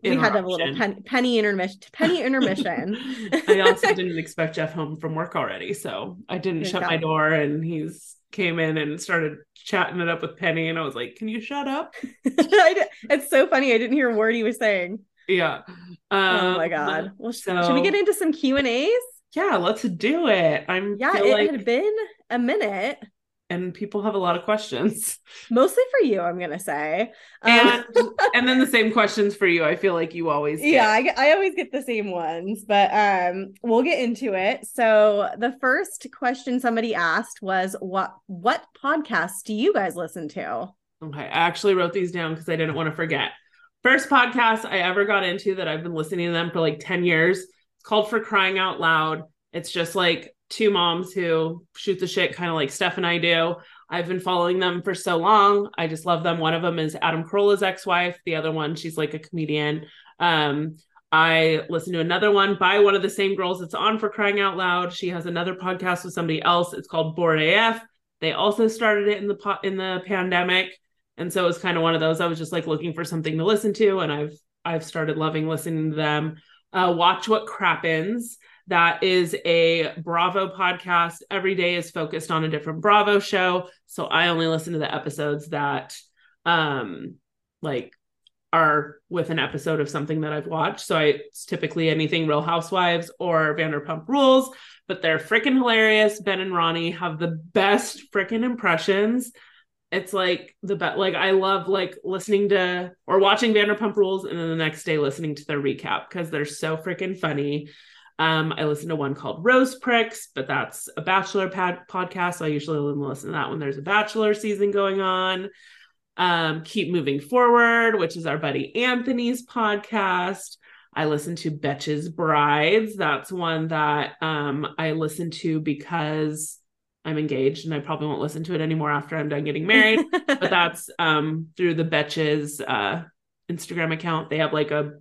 we had to have a little pen, penny intermission penny intermission [LAUGHS] I also [LAUGHS] didn't expect Jeff home from work already, so I didn't Good shut job. my door, and he's came in and started chatting it up with Penny, and I was like, "Can you shut up?" [LAUGHS] It's so funny. I didn't hear a word he was saying. Yeah. oh my Um, god. Well, so- should we get into some Q and A's? Yeah, let's do it. I'm Yeah, it like, had been a minute, and people have a lot of questions, mostly for you. I'm gonna say. Um, and and then the same questions for you. I feel like you always get. yeah, I, I always get the same ones, but um, we'll get into it. So the first question somebody asked was, "What what podcasts do you guys listen to?" Okay, I actually wrote these down because I didn't want to forget. First podcast I ever got into that I've been listening to them for like 10 years. It's called For Crying Out Loud. It's just like two moms who shoot the shit, kind of like Steph and I do. I've been following them for so long. I just love them. One of them is Adam Carolla's ex-wife. The other one, she's like a comedian. Um, I listened to another one by one of the same girls that's on For Crying Out Loud. She has another podcast with somebody else. It's called Bored AF. They also started it in the po- in the pandemic. And so it was kind of one of those. I was just like looking for something to listen to, and I've I've started loving listening to them. Uh, Watch What Crappens. That is a Bravo podcast. Every day is focused on a different Bravo show. So I only listen to the episodes that um like are with an episode of something that I've watched. So I, it's typically anything Real Housewives or Vanderpump Rules, but they're freaking hilarious. Ben and Ronnie have the best freaking impressions. It's like the best. Like I love like listening to or watching Vanderpump Rules, and then the next day listening to their recap because they're so freaking funny. Um, I listen to one called Rose Pricks, but that's a Bachelor pad- podcast. So I usually listen to that when there's a Bachelor season going on um, Keep Moving Forward, which is our buddy Anthony's podcast. I listen to Betches Brides. That's one that um, I listen to because I'm engaged and I probably won't listen to it anymore after I'm done getting married. [LAUGHS] but that's um, through the Betches uh, Instagram account. They have like a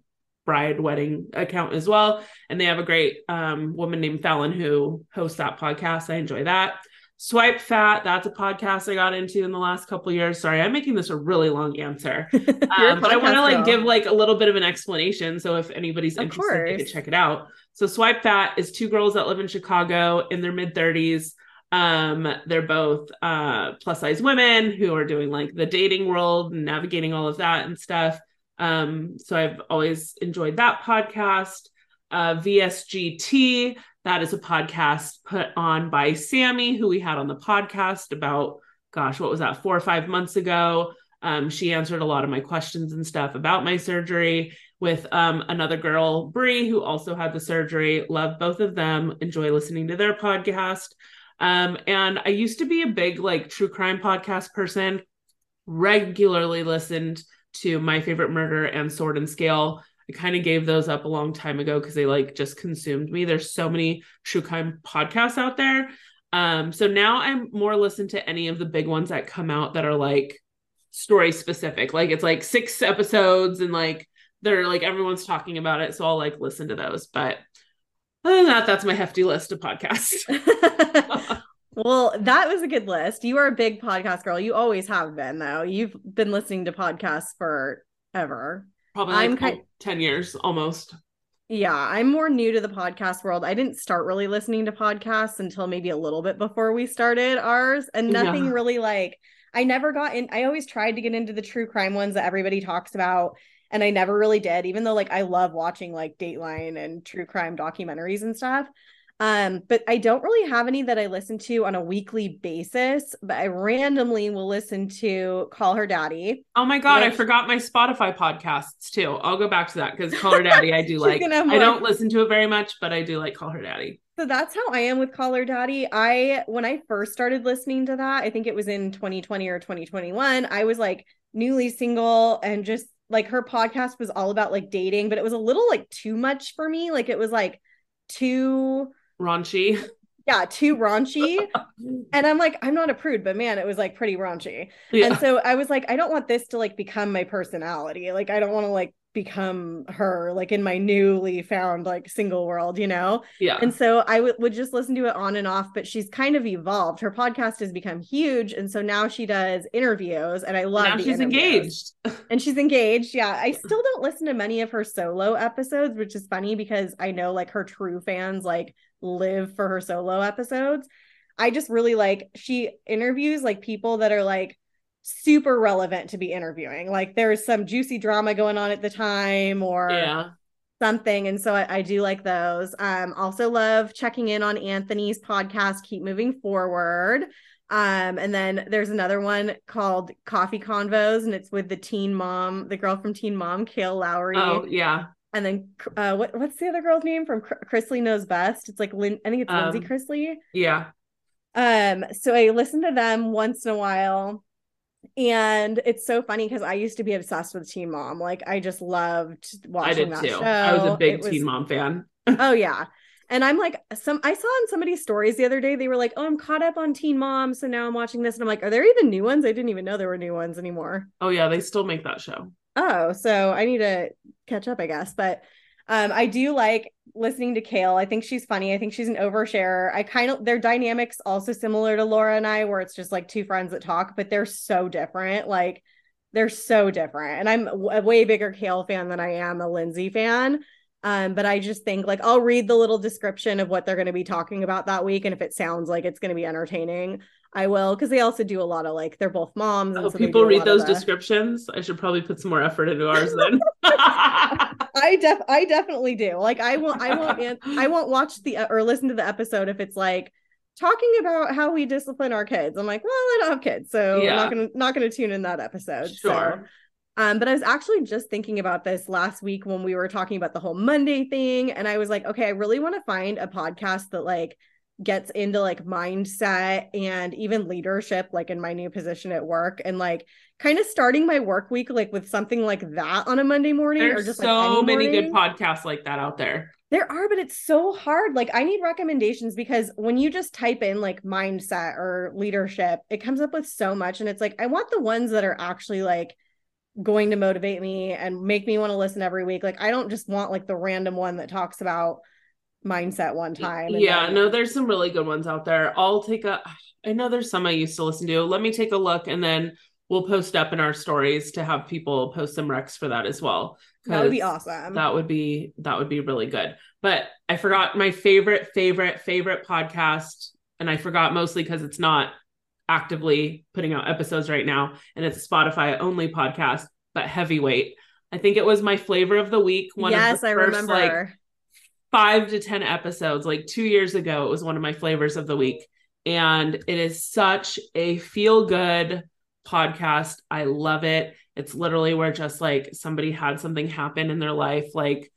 bride wedding account as well. And they have a great um, woman named Fallon who hosts that podcast. I enjoy that. Swipe Fat, that's a podcast I got into in the last couple years. Sorry, I'm making this a really long answer. [LAUGHS] um, but I want to like give like a little bit of an explanation. So if anybody's of interested, course. they could check it out. So Swipe Fat is two girls that live in Chicago in their mid 30s. Um, they're both uh plus size women who are doing like the dating world and navigating all of that and stuff. Um, so I've always enjoyed that podcast. Uh, VSGT, that is a podcast put on by Sammy, who we had on the podcast about, gosh, what was that, four or five months ago. Um, she answered a lot of my questions and stuff about my surgery with um, another girl, Brie, who also had the surgery. Love both of them. Enjoy listening to their podcast. Um, and I used to be a big like true crime podcast person. Regularly listened to My Favorite Murder and Sword and Scale. I kind of gave those up a long time ago because they like just consumed me. There's so many true crime podcasts out there. Um, so now I'm more listen to any of the big ones that come out that are like story specific. Like it's like six episodes and like they're like everyone's talking about it. So I'll like listen to those. But other than that, that's my hefty list of podcasts. [LAUGHS] [LAUGHS] well, that was a good list. You are a big podcast girl. You always have been, though. You've been listening to podcasts forever. Probably like I'm kind 10 years almost. Yeah, I'm more new to the podcast world. I didn't start really listening to podcasts until maybe a little bit before we started ours, and nothing yeah. really like I never got in. I always tried to get into the true crime ones that everybody talks about, and I never really did, even though like I love watching like Dateline and true crime documentaries and stuff. Um, but I don't really have any that I listen to on a weekly basis, but I randomly will listen to Call Her Daddy. Oh my god, which... I forgot my Spotify podcasts too. I'll go back to that because Call Her Daddy I do [LAUGHS] like. I don't listen to it very much, but I do like Call Her Daddy. So that's how I am with Call Her Daddy. I when I first started listening to that, I think it was in 2020 or 2021, I was like newly single and just like her podcast was all about like dating, but it was a little like too much for me. Like it was like too raunchy. Yeah, too raunchy. [LAUGHS] and I'm like, I'm not a prude, but man, it was like pretty raunchy. Yeah. And so I was like, I don't want this to like become my personality. Like, I don't want to like become her like in my newly found like single world you know yeah and so I w- would just listen to it on and off but she's kind of evolved her podcast has become huge and so now she does interviews and i love now she's engaged [LAUGHS] and she's engaged yeah i still don't listen to many of her solo episodes which is funny because i know like her true fans like live for her solo episodes. I just really like she interviews like people that are like super relevant to be interviewing. Like there's some juicy drama going on at the time or yeah. something. And so I, I do like those. Um also love checking in on Anthony's podcast, Keep Moving Forward. Um, and then there's another one called Coffee Convos, and it's with the teen mom, the girl from Teen Mom, Kail Lowry. Oh, yeah and then uh, what what's the other girl's name from Chrisley Knows Best? It's like Lin- I think it's um, Lindsie Chrisley. Yeah. Um. So I listen to them once in a while, and it's so funny because I used to be obsessed with Teen Mom. Like I just loved watching I did that too. show. I was a big Teen. Mom fan. oh [LAUGHS] yeah. And I'm like, some I saw in somebody's stories the other day, they were like, Oh, I'm caught up on Teen Mom. So now I'm watching this. And I'm like, Are there even new ones? I didn't even know there were new ones anymore. Oh, yeah, they still make that show. Oh, so I need to catch up, I guess. But um, I do like listening to Kail. I think she's funny. I think she's an oversharer. I kind of their dynamics also similar to Laura and I, where it's just like two friends that talk, but they're so different. Like they're so different. And I'm a way bigger Kail fan than I am a Lindsie fan. Um, but I just think like I'll read the little description of what they're going to be talking about that week. And if it sounds like it's going to be entertaining, I will. Cause they also do a lot of like, they're both moms. Oh, so people read those the... descriptions. I should probably put some more effort into ours [LAUGHS] then. [LAUGHS] I def I definitely do. Like I won't I won't I won't watch the or listen to the episode if it's like talking about how we discipline our kids. I'm like, well, I don't have kids, so yeah. I'm not gonna not gonna tune in that episode. Sure. So um, but I was actually just thinking about this last week when we were talking about the whole Monday thing. And I was like, okay, I really want to find a podcast that like gets into like mindset and even leadership, like in my new position at work, and like kind of starting my work week like with something like that on a Monday morning. There's or just so like many good podcasts like that out there. There are, but it's so hard. Like I need recommendations because when you just type in like mindset or leadership, it comes up with so much. And it's like, I want the ones that are actually like going to motivate me and make me want to listen every week. Like I don't just want like the random one that talks about mindset one time. Yeah, then... no, there's some really good ones out there. I'll take a I know there's some I used to listen to. Let me take a look and then we'll post up in our stories to have people post some recs for that as well. That would be awesome. That would be that would be really good. But I forgot my favorite, favorite, favorite podcast. And I forgot mostly because it's not actively putting out episodes right now, and it's a Spotify only podcast, but heavyweight. I think it was my flavor of the week. One yes, of the I first, remember. Like, five to 10 episodes. Like two years ago, it was one of my flavors of the week. And it is such a feel good podcast. I love it. It's literally where just like somebody had something happen in their life, like,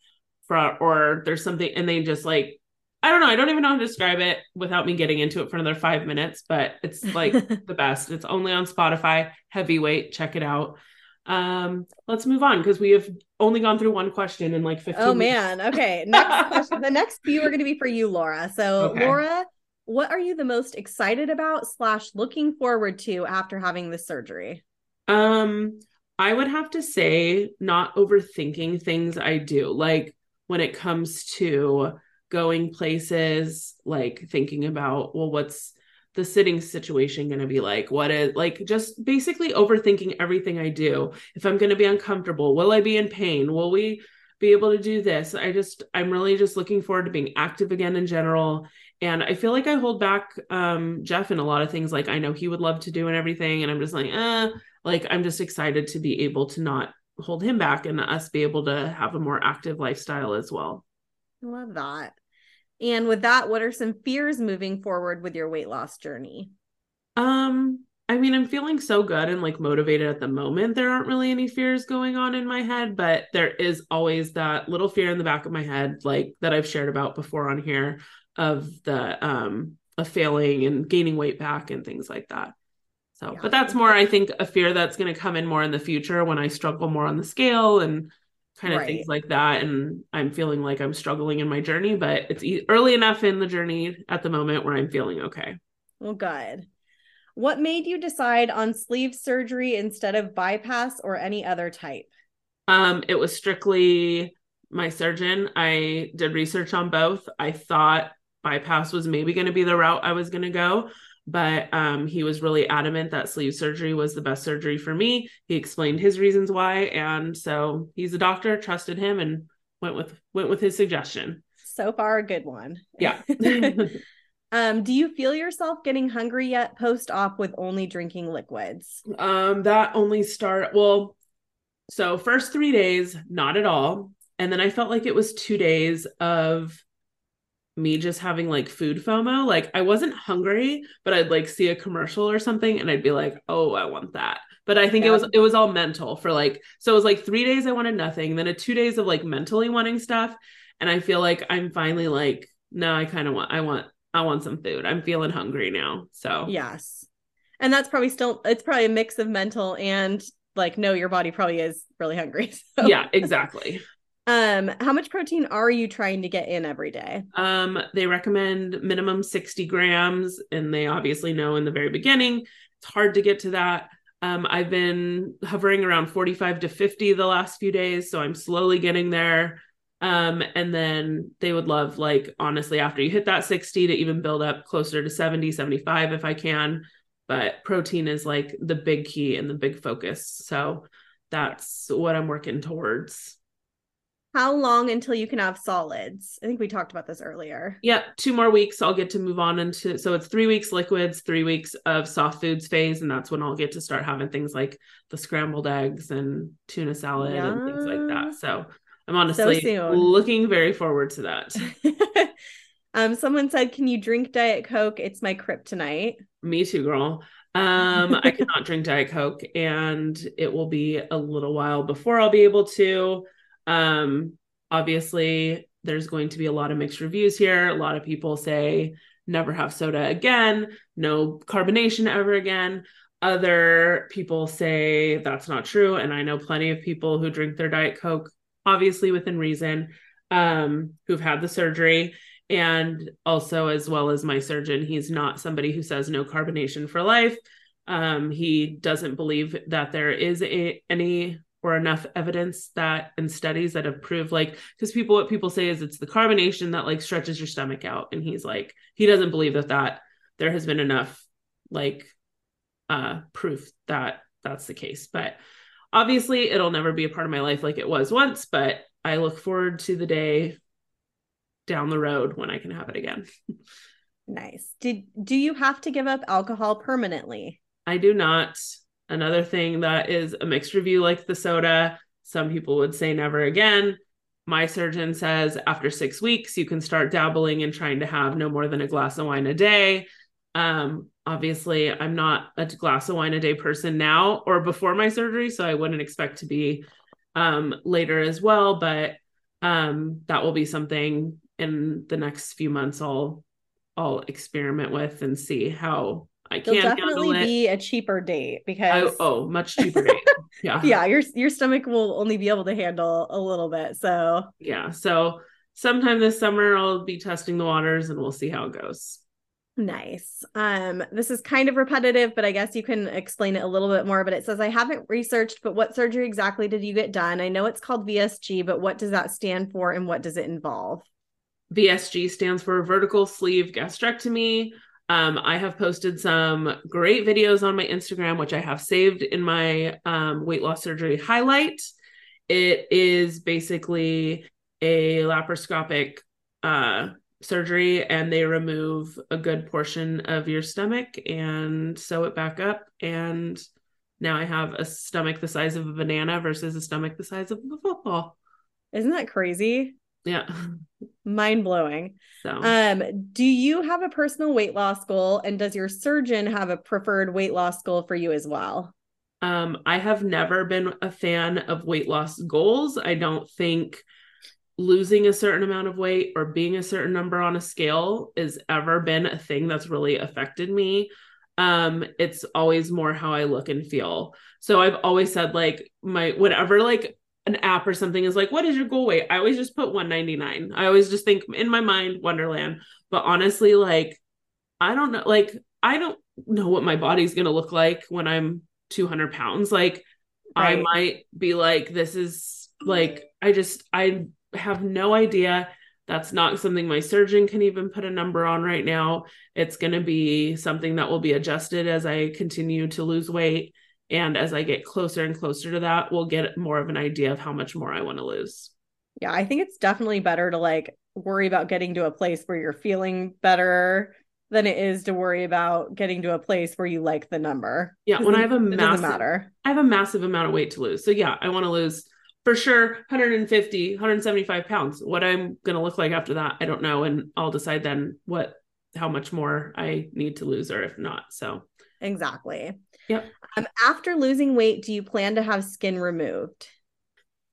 for, or there's something, and they just like I don't know. I don't even know how to describe it without me getting into it for another five minutes, but it's like [LAUGHS] the best. It's only on Spotify, heavyweight. Check it out. Um, let's move on because we have only gone through one question in like 15 Oh man. Okay. Next [LAUGHS] question. The next few are going to be for you, Laura. So okay. Laura, what are you the most excited about slash looking forward to after having this surgery? Um, I would have to say not overthinking things I do. Like when it comes to going places, like thinking about, well, what's the sitting situation going to be like? What is like just basically overthinking everything I do. If I'm going to be uncomfortable, will I be in pain? Will we be able to do this? I just, I'm really just looking forward to being active again in general. And I feel like I hold back um, Jeff in a lot of things. Like I know he would love to do and everything. And I'm just like, eh, like I'm just excited to be able to not hold him back and us be able to have a more active lifestyle as well. I love that. And with that, what are some fears moving forward with your weight loss journey? Um, I mean, I'm feeling so good and like motivated at the moment. There aren't really any fears going on in my head, but there is always that little fear in the back of my head, like that I've shared about before on here of the um of failing and gaining weight back and things like that. So, yeah. but that's more, I think, a fear that's going to come in more in the future when I struggle more on the scale and kind of right. things like that and i'm feeling like i'm struggling in my journey but it's e- early enough in the journey at the moment where i'm feeling okay. Well good. What made you decide on sleeve surgery instead of bypass or any other type? Um it was strictly my surgeon. I did research on both. I thought bypass was maybe going to be the route i was going to go but um, he was really adamant that sleeve surgery was the best surgery for me. He explained his reasons why, and so he's a doctor, trusted him, and went with went with his suggestion. So far, a good one. Yeah. [LAUGHS] [LAUGHS] um, do you feel yourself getting hungry yet post op with only drinking liquids? Um, that only start well. So first three days, not at all, and then I felt like it was two days of me just having like food FOMO. Like I wasn't hungry, but I'd like see a commercial or something and I'd be like, "Oh, I want that." But I think yeah. it was it was all mental for like so it was like 3 days I wanted nothing, then a 2 days of like mentally wanting stuff, and I feel like I'm finally like, "No, I kind of want I want I want some food. I'm feeling hungry now." So Yes. And that's probably still it's probably a mix of mental and like no your body probably is really hungry. [LAUGHS] So. Yeah, exactly. Um, how much protein are you trying to get in every day? Um, they recommend minimum 60 grams, and they obviously know in the very beginning it's hard to get to that. Um, I've been hovering around 45 to 50 the last few days, so I'm slowly getting there. Um, and then they would love, like, honestly, after you hit that 60 to even build up closer to 70, 75 if I can. But protein is like the big key and the big focus. So that's what I'm working towards. How long until you can have solids? I think we talked about this earlier. Yeah, two more weeks. I'll get to move on into so it's three weeks liquids, three weeks of soft foods phase, and that's when I'll get to start having things like the scrambled eggs and tuna salad yes. and things like that. So I'm honestly so looking very forward to that. [LAUGHS] um, someone said, "Can you drink Diet Coke? It's my kryptonite." Me too, girl. Um, I cannot [LAUGHS] drink Diet Coke, and it will be a little while before I'll be able to. Um, obviously, there's going to be a lot of mixed reviews here. A lot of people say never have soda again, no carbonation ever again. Other people say that's not true. And I know plenty of people who drink their Diet Coke, obviously within reason, um, who've had the surgery. And also, as well as my surgeon, he's not somebody who says no carbonation for life. Um, he doesn't believe that there is a, any or enough evidence that and studies that have proved like because people what people say is it's the carbonation that like stretches your stomach out. And he's like he doesn't believe that that there has been enough like uh proof that that's the case. But obviously it'll never be a part of my life like it was once but i look forward to the day down the road when i can have it again. [LAUGHS] Nice. Did do you have to give up alcohol permanently? I do not Another thing that is a mixed review, like the soda, some people would say never again. My surgeon says after six weeks, you can start dabbling and trying to have no more than a glass of wine a day. Um, obviously, I'm not a glass of wine a day person now or before my surgery, so I wouldn't expect to be um, later as well. But um, that will be something in the next few months I'll I'll experiment with and see how I can't It'll definitely be a cheaper date because I, oh, much cheaper date. [LAUGHS] Yeah. yeah, your your stomach will only be able to handle a little bit. So yeah. So sometime this summer I'll be testing the waters and we'll see how it goes. Nice. Um, this is kind of repetitive, but I guess you can explain it a little bit more. But it says, I haven't researched, but what surgery exactly did you get done? I know it's called VSG, but what does that stand for and what does it involve? VSG stands for vertical sleeve gastrectomy. Um, I have posted some great videos on my Instagram, which I have saved in my um, weight loss surgery highlight. It is basically a laparoscopic uh, surgery, and they remove a good portion of your stomach and sew it back up. And now I have a stomach the size of a banana versus a stomach the size of a football. Isn't that crazy? Yeah. Mind blowing. So, um, do you have a personal weight loss goal and does your surgeon have a preferred weight loss goal for you as well? Um, I have never been a fan of weight loss goals. I don't think losing a certain amount of weight or being a certain number on a scale has ever been a thing that's really affected me. Um, it's always more how I look and feel. So I've always said like my whatever like an app or something is like, what is your goal weight? I always just put 199. I always just think in my mind, Wonderland. But honestly, like, I don't know, like, I don't know what my body's gonna look like when I'm 200 pounds. Like, right. I might be like, this is like, I just, I have no idea. That's not something my surgeon can even put a number on right now. It's going to be something that will be adjusted as I continue to lose weight and as I get closer and closer to that, we'll get more of an idea of how much more I want to lose. Yeah, I think it's definitely better to like worry about getting to a place where you're feeling better than it is to worry about getting to a place where you like the number. Yeah, when I have a massive matter. I have a massive amount of weight to lose. So yeah, I want to lose for sure 150, 175 pounds. What I'm going to look like after that, I don't know and I'll decide then what how much more I need to lose or if not. So Exactly. Yep. Um, after losing weight, do you plan to have skin removed?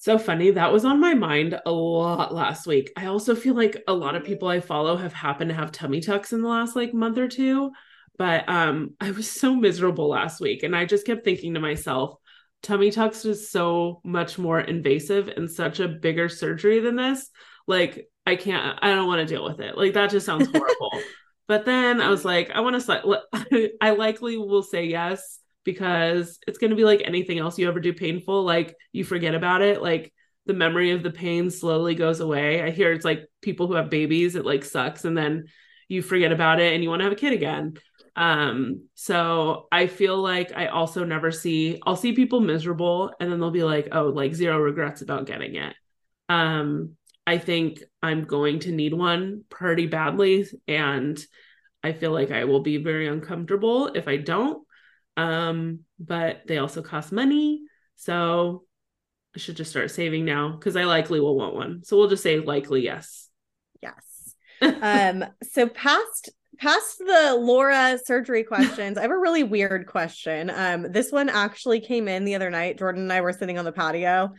So funny. That was on my mind a lot last week. I also feel like a lot of people I follow have happened to have tummy tucks in the last like month or two. But um, I was so miserable last week. And I just kept thinking to myself, tummy tucks is so much more invasive and such a bigger surgery than this. Like, I can't, I don't want to deal with it. Like, that just sounds horrible. [LAUGHS] but then I was like, I want to, [LAUGHS] I likely will say yes because it's going to be like anything else you ever do painful like you forget about it like the memory of the pain slowly goes away. I hear it's like people who have babies it like sucks and then you forget about it and you want to have a kid again. Um so i feel like i also never see i'll see people miserable and then they'll be like oh like zero regrets about getting it. Um, I think I'm going to need one pretty badly, and I feel like I will be very uncomfortable if I don't. Um, but they also cost money, so I should just start saving now because I likely will want one. So we'll just say likely yes. Yes. um, so past past the Laura surgery [LAUGHS] questions, I have a really weird question. Um, this one actually came in the other night. Jordan and I were sitting on the patio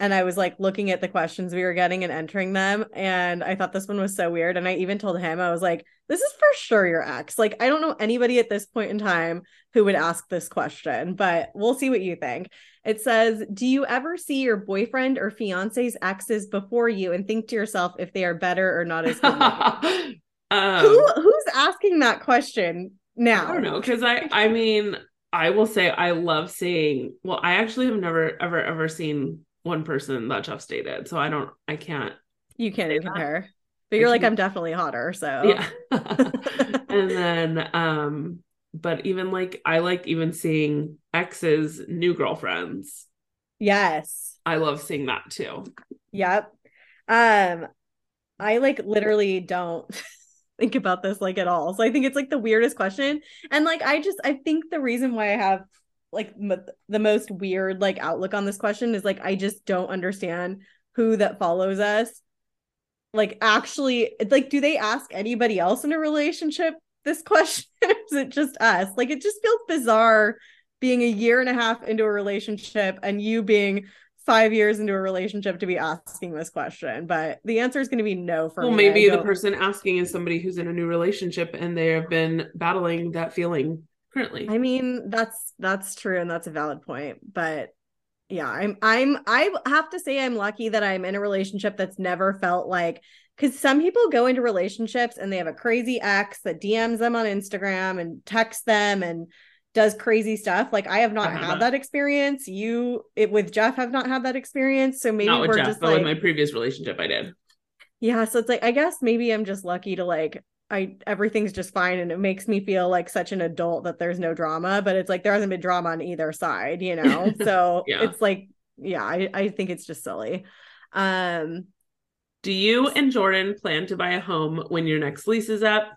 and I was like looking at the questions we were getting and entering them. And I thought this one was so weird. And I even told him, I was like, this is for sure your ex. Like, I don't know anybody at this point in time who would ask this question, but we'll see what you think. It says, Do you ever see your boyfriend or fiance's exes before you and think to yourself if they are better or not as good? [LAUGHS] um, Who, who's asking that question now? I don't know. Cause I, I mean, I will say I love seeing, well, I actually have never, ever, ever seen one person that Jeff's dated. So I don't, I can't. You can't even compare. But you're like, I'm definitely hotter. So yeah. [LAUGHS] [LAUGHS] and then, um, but even like, I like even seeing exes, new girlfriends. Yes. I love seeing that too. Yep. Um, I like literally don't [LAUGHS] think about this like at all. So I think it's like the weirdest question. And like, I just, I think the reason why I have like m- the most weird like outlook on this question is like I just don't understand who that follows us. Like actually like do they ask anybody else in a relationship this [LAUGHS] question? Is it just us? Like it just feels bizarre being a year and a half into a relationship and you being five years into a relationship to be asking this question but the answer is going to be no for well me. maybe the person asking is somebody who's in a new relationship and they have been battling that feeling currently. I mean, that's that's true and that's a valid point, but yeah, I'm I'm I have to say I'm lucky that I'm in a relationship that's never felt like cuz some people go into relationships and they have a crazy ex that DMs them on Instagram and texts them and does crazy stuff. Like I have not had that. that. experience. You it with Jeff have not had that experience. So maybe not with we're Jeff, just but like, with my previous relationship I did. Yeah, so it's like I guess maybe I'm just lucky to like I everything's just fine and it makes me feel like such an adult that there's no drama, but it's like there hasn't been drama on either side, you know? [LAUGHS] So yeah. it's like, yeah, I, I think it's just silly. Um do you and Jordan plan to buy a home when your next lease is up?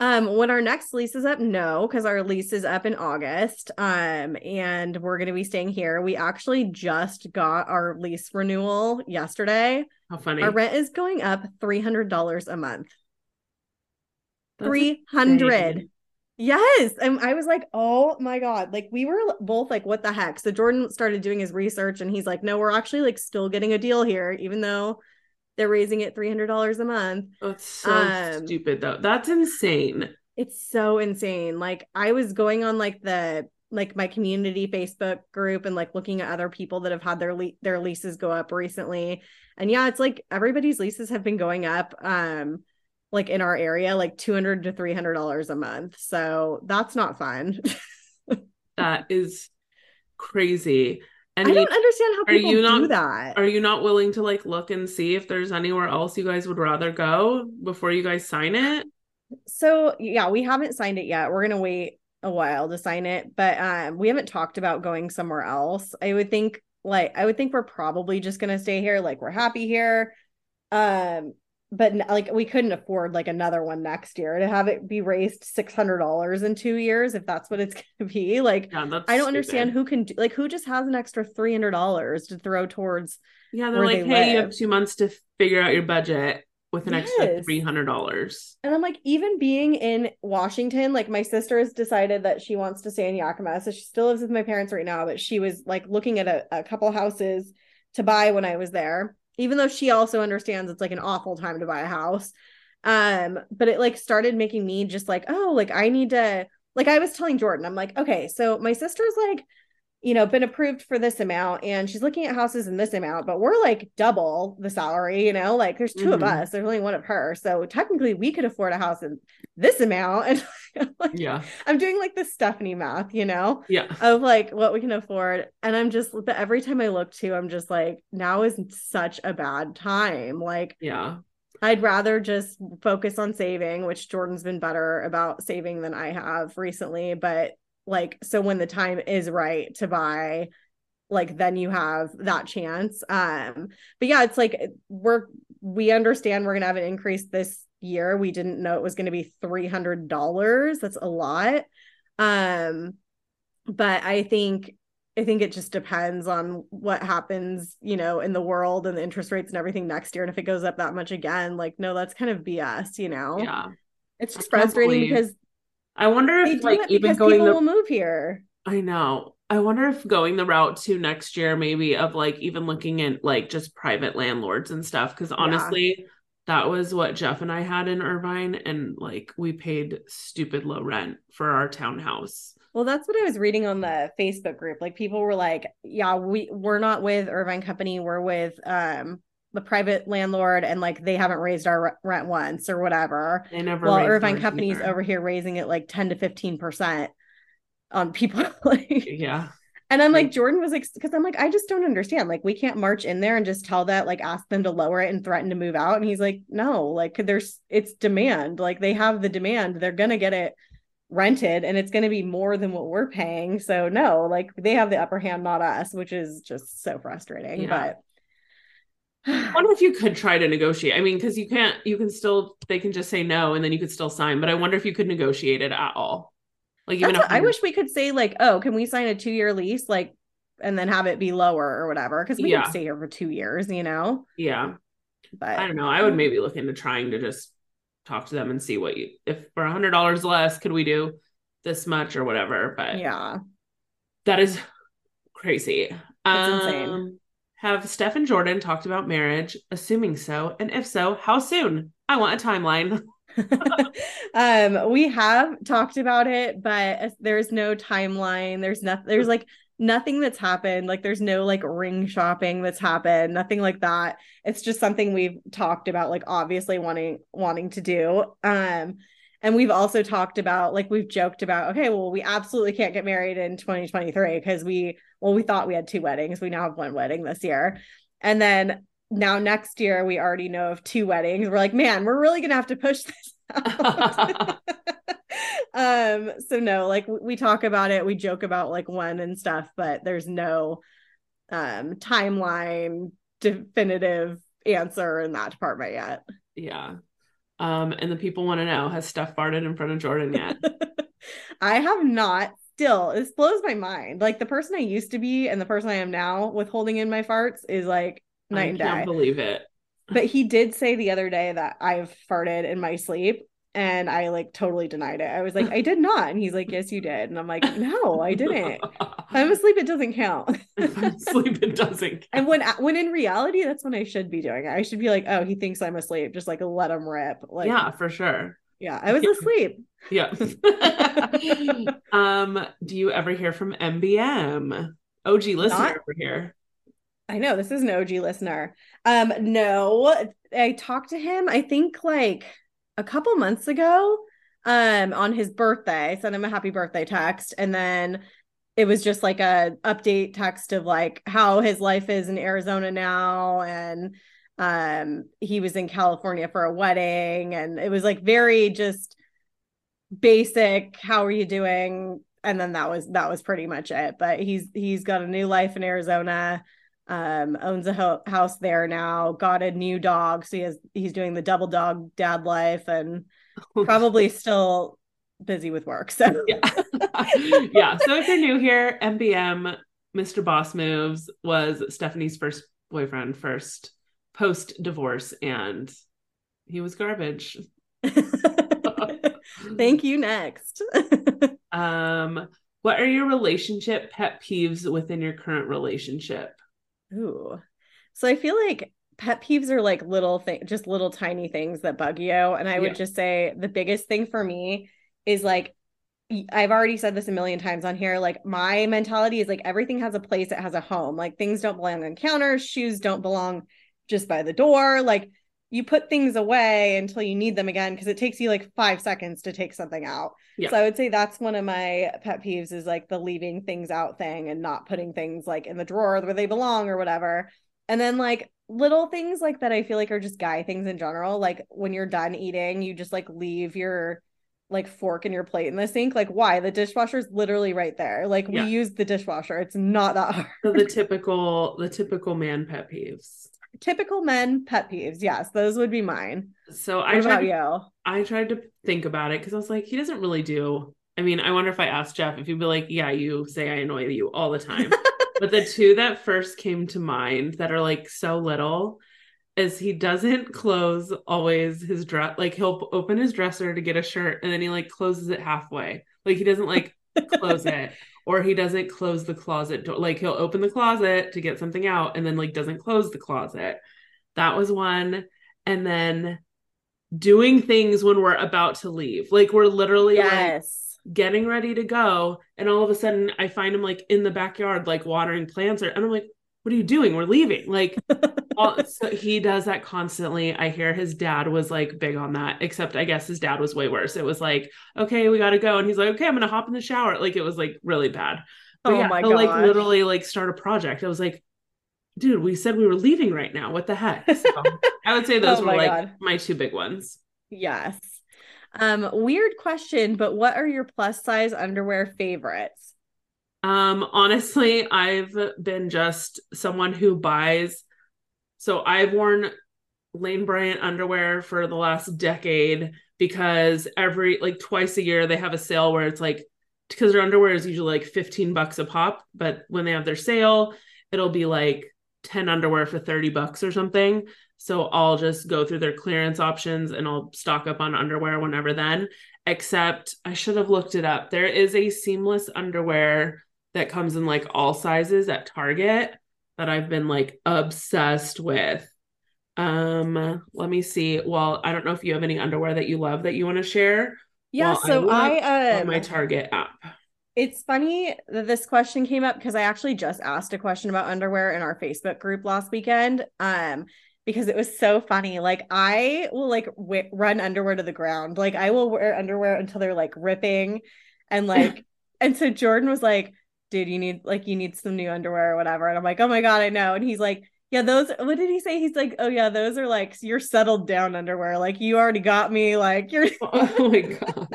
Um, when our next lease is up, no, because our lease is up in August. Um, and we're gonna be staying here. We actually just got our lease renewal yesterday. How funny. Our rent is going up three hundred dollars a month. 300 yes and i was like oh my god like we were both like what the heck? So jordan started doing his research and he's like no we're actually like still getting a deal here even though they're raising it $300 a month. That's so um, stupid though. That's insane. It's so insane. Like i was going on like the like my community facebook group and like looking at other people that have had their le- their leases go up recently. And yeah it's like everybody's leases have been going up. Um like in our area like 200 to 300 dollars a month so that's not fun [LAUGHS] that is crazy and I don't understand how people do not, that. Are you not willing to like look and see if there's anywhere else you guys would rather go before you guys sign it? So yeah, we haven't signed it yet. We're gonna wait a while to sign it, but um, we haven't talked about going somewhere else. I would think like I would think we're probably just gonna stay here. Like we're happy here. Um, but like we couldn't afford like another one next year to have it be raised six hundred dollars in two years if that's what it's [LAUGHS] going to be. Like yeah, I don't stupid. understand who can do like who just has an extra three hundred dollars to throw towards. Yeah, they're like, they hey, live. you have two months to figure out your budget with an yes. extra three hundred dollars. And I'm like, even being in Washington, like my sister has decided that she wants to stay in Yakima, so she still lives with my parents right now. But she was like looking at a, a couple houses to buy when I was there even though she also understands it's like an awful time to buy a house. Um but it like started making me just like oh like i need to like i was telling jordan i'm like okay so my sister's like you know been approved for this amount and she's looking at houses in this amount but we're like double the salary you know like there's 2 mm-hmm. of us there's only one of her so technically we could afford a house in this amount [LAUGHS] and like, yeah i'm doing like the stephanie math you know yeah of like what we can afford and i'm just but every time i look to i'm just like now is such a bad time like yeah I'd rather just focus on saving, which Jordan's been better about saving than I have recently. But like, so when the time is right to buy, like then you have that chance. Um, but yeah, it's like we're we understand we're gonna have an increase this year. We didn't know it was gonna be three hundred dollars. That's a lot. Um, but I think I think it just depends on what happens, you know, in the world and the interest rates and everything next year. And if it goes up that much again, like, no, that's kind of BS, you know? Yeah. It's just frustrating believe- because I wonder if like even going people the will move here. I know. I wonder if going the route to next year, maybe of like even looking at like just private landlords and stuff. Cause honestly, that was what Jeff and I had in Irvine. And like we paid stupid low rent for our townhouse. Well, that's what I was reading on the Facebook group. Like people were like, yeah, we we're not with Irvine Company, we're with um the private landlord and like they haven't raised our rent once or whatever. They never Well, Irvine ours Company's either. over here raising it like 10 to 15% on people [LAUGHS] like Yeah. And I'm like, Jordan was like, because I'm like, I just don't understand. Like, we can't march in there and just tell that, like, ask them to lower it and threaten to move out. And he's like, no, like, there's, it's demand. Like, they have the demand. They're going to get it rented and it's going to be more than what we're paying. So, no, like, they have the upper hand, not us, which is just so frustrating. Yeah. But wonder if you could try to negotiate. I mean, because you can't, you can still, they can just say no and then you could still sign. But I wonder if you could negotiate it at all. Like even if I wish we could say, like, oh, can we sign a two year lease? Like, and then have it be lower or whatever. Cause we Yeah. could stay here for two years, you know? yeah, But I don't know. I would maybe look into trying to just talk to them and see what you, if for a hundred dollars less, could we do this much or whatever? But yeah. that is crazy. It's insane. Um, Have Steph and Jordan talked about marriage? Assuming so, and if so, how soon? I want a timeline. [LAUGHS] [LAUGHS] um we have talked about it but there's no timeline there's nothing there's like nothing that's happened like there's no like ring shopping that's happened nothing like that it's just something we've talked about like obviously wanting wanting to do um and we've also talked about like we've joked about okay well we absolutely can't get married in 2023 because we well we thought we had two weddings. We now have one wedding this year. And then now next year we already know of two weddings. We're like man we're really gonna have to push [LAUGHS] this out. [LAUGHS] Um so no like we, talk about it. We joke about like when and stuff but there's no um timeline definitive answer in that department yet. Yeah. Um, and the people want to know: Has Steph farted in front of Jordan yet? [LAUGHS] i have not still this blows my mind like the person i used to be and the person i am now with holding in my farts is like night I and can't day believe it. but he did say the other day that I've farted in my sleep and I like totally denied it. I was like, [LAUGHS] I did not. And he's like, Yes, you did. And I'm like, No, I didn't. [LAUGHS] I'm asleep, it doesn't count. [LAUGHS] I'm asleep, it doesn't. and when when in reality, that's when I should be doing it. I should be like, Oh, he thinks I'm asleep. Just like let him rip. Like, yeah, for sure. yeah, I was asleep. Yeah. um, do you ever hear from MBM? OG listener Not- over here. I know this is an OG listener. Um, no, I talked to him, I think like a couple months ago, um, on his birthday. Sent him a happy birthday text, and then it was just like a update text of like how his life is in Arizona now, and um, he was in California for a wedding, and it was like very just basic. How are you doing? And then that was that was pretty much it. But he's he's got a new life in Arizona um owns a ho- house there now got a new dog so he has he's doing the double dog dad life and [LAUGHS] probably still busy with work so [LAUGHS] yeah. [LAUGHS] yeah. So if you're new here, MBM, Mr. Boss Moves was Stephanie's first boyfriend, first post divorce, and he was garbage. thank you next Um, what are your relationship pet peeves within your current relationship? Ooh. So I feel like pet peeves are like little thing just little tiny things that bug you and I would Yeah. just say the biggest thing for me is like I've already said this a million times on here like my mentality is like everything has a place it has a home like things don't belong on counters shoes don't belong just by the door like you put things away until you need them again because it takes you like 5 seconds to take something out Yeah. so I would say that's one of my pet peeves is like the leaving things out thing and not putting things like in the drawer where they belong or whatever. And then like little things like that I feel like are just guy things in general. Like when you're done eating, you just like leave your like fork in your plate in the sink. Like, why? The dishwasher's literally right there. Like, Yeah. we use the dishwasher. It's not that hard. [LAUGHS] So the typical the typical man pet peeves. Typical men pet peeves. Yes, those would be mine. So What I tried you? I tried to think about it because I was like, he doesn't really do. I mean, I wonder if I asked Jeff if he'd be like, yeah, you say I annoy you all the time. [LAUGHS] but the two that first came to mind that are like so little is he doesn't close always his dress like he'll open his dresser to get a shirt and then he like closes it halfway like he doesn't like close it or he doesn't close the closet door like he'll open the closet to get something out and then like doesn't close the closet. That was one. And then doing things when we're about to leave like we're literally like getting ready to go and all of a sudden i find him like in the backyard like watering plants or and i'm like what are you doing? We're leaving. Like [LAUGHS] all, so he does that constantly. I hear his dad was like big on that except i guess his dad was way worse. It was like okay we gotta go. And he's like okay i'm gonna hop in the shower. Like it was like really bad. But Oh yeah, my he'll, like literally like start a project. I was like dude we said we were leaving right now. What the heck? So [LAUGHS] i would say those Oh were like God. my two big ones. Yes. Um, weird question, but what are your plus size underwear favorites? Um, honestly, I've been just someone who buys. So I've worn Lane Bryant underwear for the last decade because every like twice a year they have a sale where it's like because their underwear is usually like 15 bucks a pop, but when they have their sale, it'll be like 10 underwear for 30 bucks or something. So I'll just go through their clearance options and I'll stock up on underwear whenever then. Except I should have looked it up. There is a seamless underwear that comes in like all sizes at Target that I've been like obsessed with. Um, let me see. Well, I don't know if you have any underwear that you love that you want to share. Yeah, Well, I so I, on um my Target app. it's funny that this question came up because I actually just asked a question about underwear in our Facebook group last weekend. Um because it was so funny. Like I will like w- run underwear to the ground. Like I will wear underwear until they're like ripping and like [LAUGHS] and so Jordan was like, "Dude, you need like you need some new underwear or whatever." And I'm like, "Oh my god, I know." And he's like, "Yeah, those what did he say? He's like, "Oh yeah, those are like your settled down underwear. Like you already got me like you're [LAUGHS] Oh my gosh.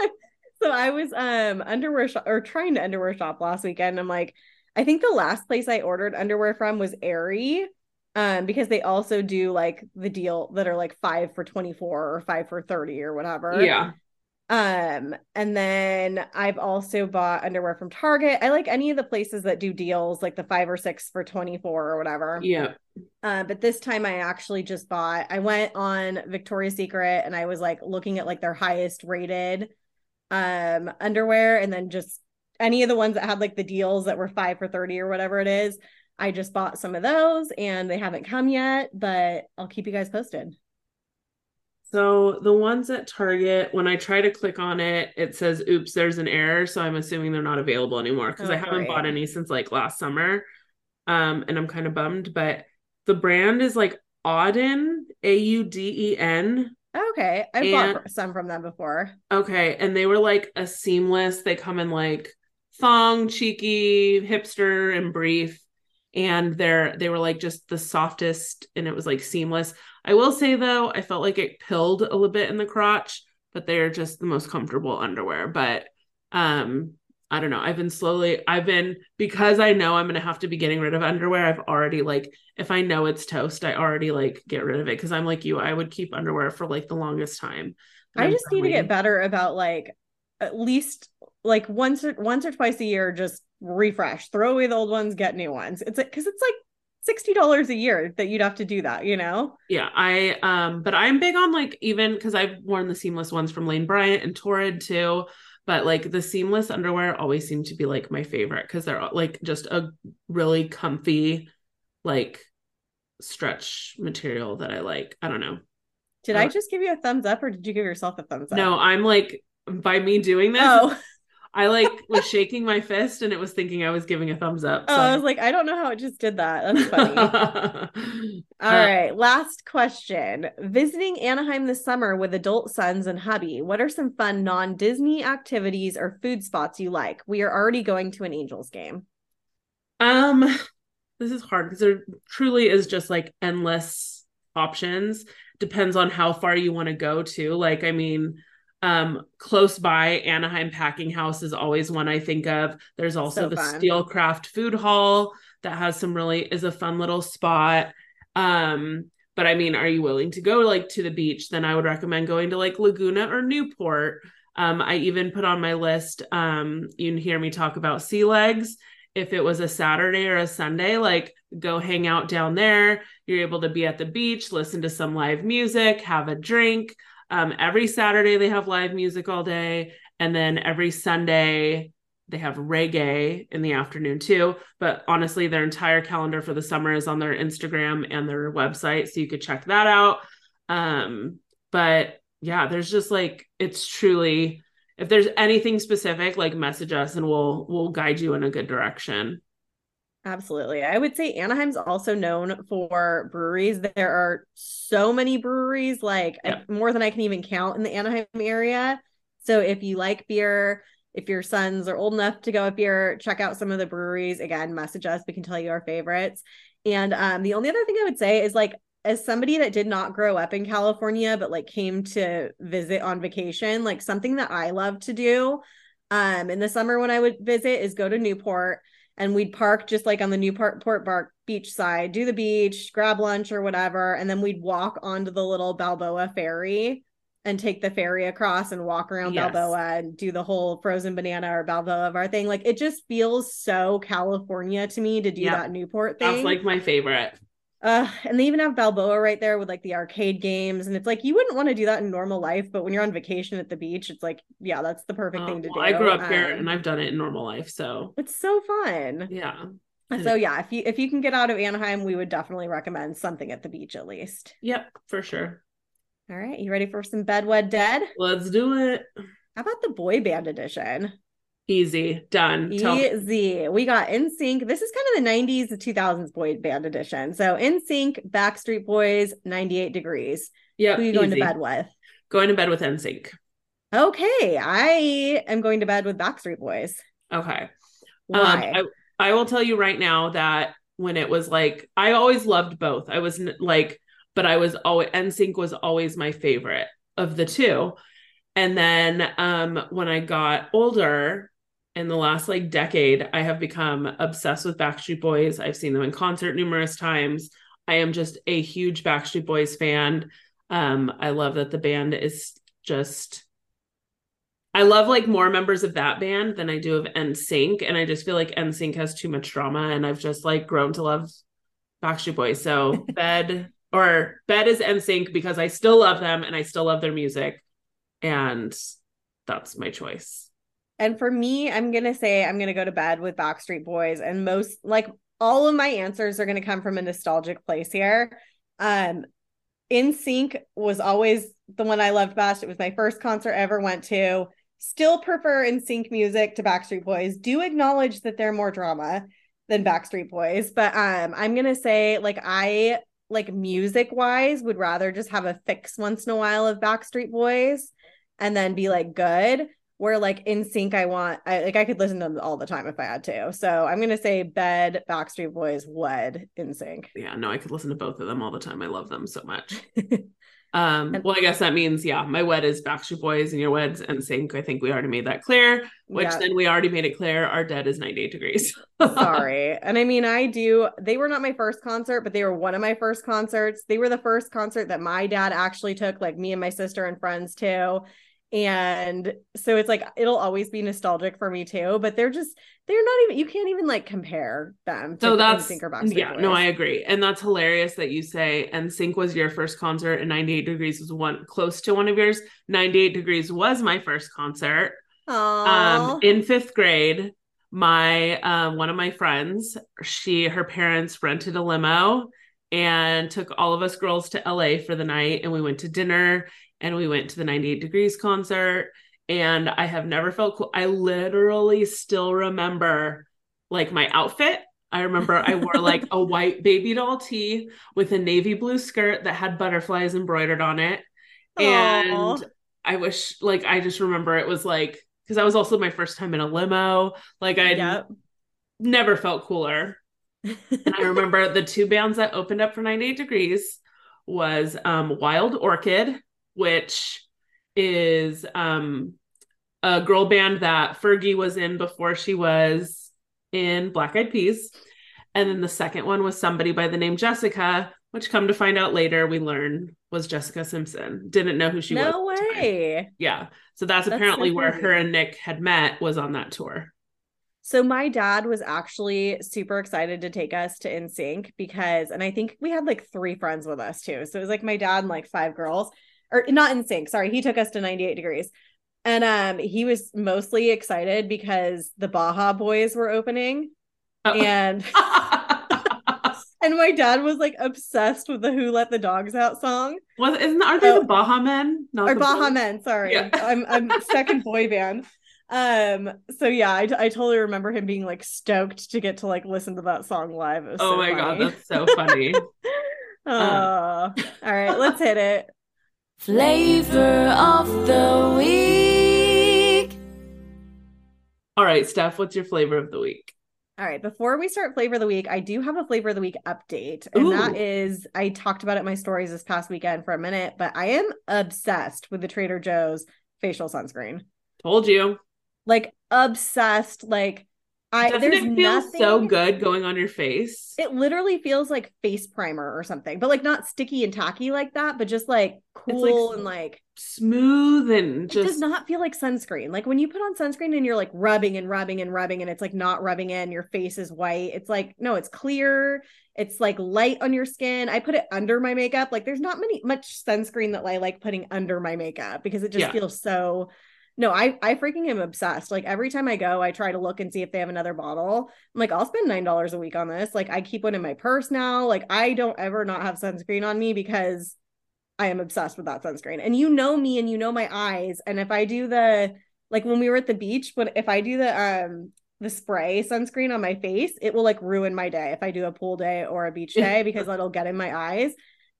[LAUGHS] so I was um underwear shop or trying to underwear shop last weekend. I'm like, I think the last place I ordered underwear from was Aerie. Um, because they also do like the deal that are like five for 24 or five for 30 or whatever. Yeah. Um, and then I've also bought underwear from Target. I like any of the places that do deals like the five or six for 24 or whatever. Yeah. Uh, but this time I actually just bought, I went on Victoria's Secret and I was like looking at like their highest rated um underwear and then just any of the ones that had like the deals that were five for 30 or whatever it is. I just bought some of those and they haven't come yet, but I'll keep you guys posted. So the ones at Target, when I try to click on it, it says, oops, there's an error. So I'm assuming they're not available anymore because Oh, I haven't bought any since like last summer. Um, and I'm kind of bummed, but the brand is like Auden, A U D E N. Okay. I've And- bought some from them before. Okay. And they were like a seamless, they come in like thong, cheeky, hipster, and brief. And they're they were like just the softest and it was like seamless. I will say though, I felt like it pilled a little bit in the crotch, but they're just the most comfortable underwear. But um, I don't know. I've been slowly, I've been because I know I'm gonna have to be getting rid of underwear, I've already like if I know it's toast, I already like get rid of it because I'm like you, I would keep underwear for like the longest time. I just need to get better about like at least like once or once or twice a year, just refresh, throw away the old ones, get new ones. It's like because it's like sixty dollars a year that you'd have to do that, you know? Yeah, I um but I'm big on like even because I've worn the seamless ones from Lane Bryant and Torrid too. But like the seamless underwear always seem to be like my favorite because they're like just a really comfy, like stretch material that I like. I don't know. Did Oh. I just give you a thumbs up or did you give yourself a thumbs up? No, I'm like by me doing this, Oh, I like was shaking my fist and it was thinking I was giving a thumbs up. oh, I was like, I don't know how it just did that. That's funny. [LAUGHS] All Uh, right, last question. Visiting Anaheim this summer with adult sons and hubby, what are some fun non Disney activities or food spots you like? We are already going to an Angels game. Um, this is hard because there truly is just like endless options. Depends on how far you want to go to. Like, I mean, Um, close by, Anaheim Packing House is always one I think of. There's also So the. Steelcraft Food Hall that has some really is a fun little spot. Um, but I mean, are you willing to go like to the beach? Then I would recommend going to like Laguna or Newport. Um, I even put on my list. Um, you can hear me talk about sea legs. If it was a Saturday or a Sunday, like go hang out down there. You're able to be at the beach, listen to some live music, have a drink. Um, every Saturday they have live music all day, and then every Sunday they have reggae in the afternoon too. But honestly, their entire calendar for the summer is on their Instagram and their website, so you could check that out. Um, but yeah, there's just like it's truly if there's anything specific, like message us and we'll we'll guide you in a good direction. Absolutely. I would say Anaheim's also known for breweries. There are so many breweries, like Yep. more than I can even count in the Anaheim area. So if you like beer, if your sons are old enough to go with beer, check out some of the breweries. Again, message us. We can tell you our favorites. And um, the only other thing I would say is like, as somebody that did not grow up in California, but like came to visit on vacation, like something that I love to do um, in the summer when I would visit is go to Newport and we'd park just like on the Newport Port Park beach side, do the beach, grab lunch or whatever, and then we'd walk onto the little Balboa ferry and take the ferry across and walk around Yes. Balboa and do the whole frozen banana or Balboa of our thing. Like it just feels so California to me to do Yep. that Newport thing. That's like my favorite. Uh, and they even have Balboa right there with like the arcade games. And it's like you wouldn't want to do that in normal life, but when you're on vacation at the beach, it's like, yeah, that's the perfect Uh, thing to well, do. I grew up here Um, and I've done it in normal life, so it's so fun. yeah. So yeah, if you if you can get out of Anaheim, we would definitely recommend something at the beach at least. Yep, for sure. All right, you ready for some Bedwed Dead? Let's do it. How about the boy band edition? Easy. Done. Easy. We got NSYNC. This is kind of the 90s to 2000s boy band edition. So NSYNC, Backstreet Boys, 98 degrees. Yeah. Who are you going easy. to bed with? Going to bed with NSYNC. Okay, I am going to bed with Backstreet Boys. Okay. Why? Um, I, I will tell you right now that when it was like, I always loved both. I was like, but I was always, NSYNC was always my favorite of the two. And then um, when I got older, in the last like decade, I have become obsessed with Backstreet Boys. I've seen them in concert numerous times. I am just a huge Backstreet Boys fan. Um, I love that the band is just I love like more members of that band than I do of NSYNC. And I just feel like NSYNC has too much drama. And I've just like grown to love Backstreet Boys. So [LAUGHS] bed or bed is NSYNC because I still love them and I still love their music. And that's my choice. And for me, I'm going to say I'm going to go to bed with Backstreet Boys. And most, like, all of my answers are going to come from a nostalgic place here. Um, NSYNC was always the one I loved best. It was my first concert I ever went to. Still prefer NSYNC music to Backstreet Boys. Do acknowledge that they're more drama than Backstreet Boys, but um, I'm gonna say like I like music wise would rather just have a fix once in a while of Backstreet Boys and then be like good where like NSYNC i want I, like i could listen to them all the time if i had to. So i'm gonna say bed backstreet boys wed NSYNC. Yeah, no, I could listen to both of them all the time. I love them so much. [LAUGHS] Um, well, I guess that means, yeah, my wed is Backstreet Boys and your wed's sync. I think we already made that clear, which then we already made it clear our dead is 98 degrees. [LAUGHS] sorry. And i mean i do they were not my first concert but they were one of my first concerts. They were the first concert that my dad actually took like me and my sister and friends too and so it's like it'll always be nostalgic for me too but they're just they're not even you can't even like compare them So that's Backstreet yeah, no, I agree, and that's hilarious that you say NSYNC was your first concert, and 98 Degrees was one close to one of yours. 98 Degrees was my first concert. Aw. Um, in fifth grade, my uh, one of my friends, she her parents rented a limo and took all of us girls to LA for the night, and we went to dinner, and we went to the 98 Degrees concert. And I have never felt cool. I literally still remember like my outfit. I remember I wore [LAUGHS] like a white baby doll tee with a navy blue skirt that had butterflies embroidered on it. And I wish, like, I just remember it was like, because that was also my first time in a limo. Like, I Yep. never felt cooler. And I remember [LAUGHS] the two bands that opened up for 98 Degrees was um, Wild Orchid, which is um a girl band that Fergie was in before she was in Black Eyed Peas. And then the second one was somebody by the name Jessica, which come to find out later we learn was Jessica Simpson. Didn't know who she was. No way. Yeah. So that's, That's apparently so where her and Nick had met was on that tour. So my dad was actually super excited to take us to NSYNC because, and I think we had like three friends with us too. So it was like my dad and like five girls, or not in sync. Sorry, he took us to 98 Degrees, and um, he was mostly excited because the Baja Boys were opening, Oh. and [LAUGHS] and my dad was like obsessed with the Who Let the Dogs Out song was isn't Aren't they Oh. the Baha Men? Not or the Baja Boys? Men. Sorry, Yeah. [LAUGHS] I'm I'm second boy band. Um. So yeah, I, I totally remember him being like stoked to get to like listen to that song live. Oh so my god, that's so funny. [LAUGHS] Oh, all right, let's hit it. Flavor of the week. All right, Steph, what's your flavor of the week? All right, before we start flavor of the week, I do have a flavor of the week update. And that Ooh. is I talked about it in my stories this past weekend for a minute, but I am obsessed with the Trader Joe's facial sunscreen. Told you. Like obsessed. Like I Doesn't there's it feel so good going on your face? It literally feels like face primer or something, but like not sticky and tacky like that, but just like cool and like Smooth and it just does not feel like sunscreen. Like when you put on sunscreen and you're like rubbing and rubbing and rubbing and it's like not rubbing in, your face is white. It's like no, it's clear. It's like light on your skin. I put it under my makeup. Like there's not many much sunscreen that I like putting under my makeup because it just Yeah. feels so no, I I freaking am obsessed. Like every time I go, I try to look and see if they have another bottle. I'm like, I'll spend nine dollars a week on this. Like I keep one in my purse now. Like I don't ever not have sunscreen on me because I am obsessed with that sunscreen. And you know me and you know my eyes. And if I do the like when we were at the beach, but if I do the um the spray sunscreen on my face, it will like ruin my day if I do a pool day or a beach day [LAUGHS] because it'll get in my eyes.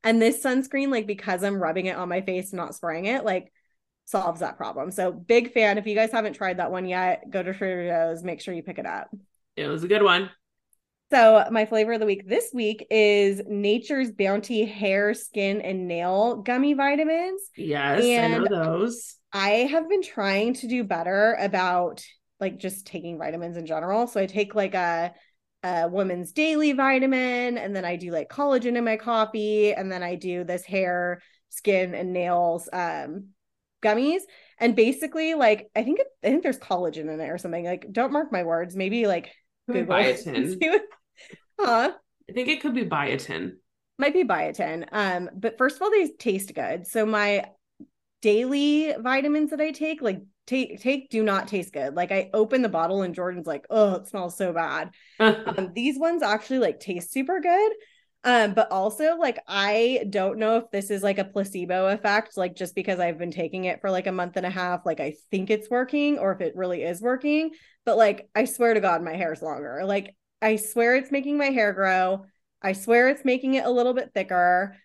And this sunscreen, like because I'm rubbing it on my face, not spraying it, like solves that problem. So big fan. If you guys haven't tried that one yet, go to Trader Joe's, make sure you pick it up. it was a good one. So, my flavor of the week this week is Nature's Bounty hair, skin, and nail gummy vitamins. Yes, I know those. I have been trying to do better about like just taking vitamins in general. So, I take like a, a woman's daily vitamin, and then I do like collagen in my coffee, and then I do this hair, skin, and nails um, gummies. And basically, like I think it, I think there's collagen in it or something. Like, don't mark my words. Maybe like Google. biotin. [LAUGHS] what- Huh? I think it could be biotin. might be biotin. Um, but first of all, they taste good. So my daily vitamins that I take, like take take, do not taste good. Like I open the bottle and Jordan's like, oh, it smells so bad. [LAUGHS] Um, these ones actually like taste super good. Um, but also like I don't know if this is like a placebo effect, like just because I've been taking it for like a month and a half, like I think it's working, or if it really is working. But like I swear to God, my hair's longer. Like I swear it's making my hair grow. I swear it's making it a little bit thicker.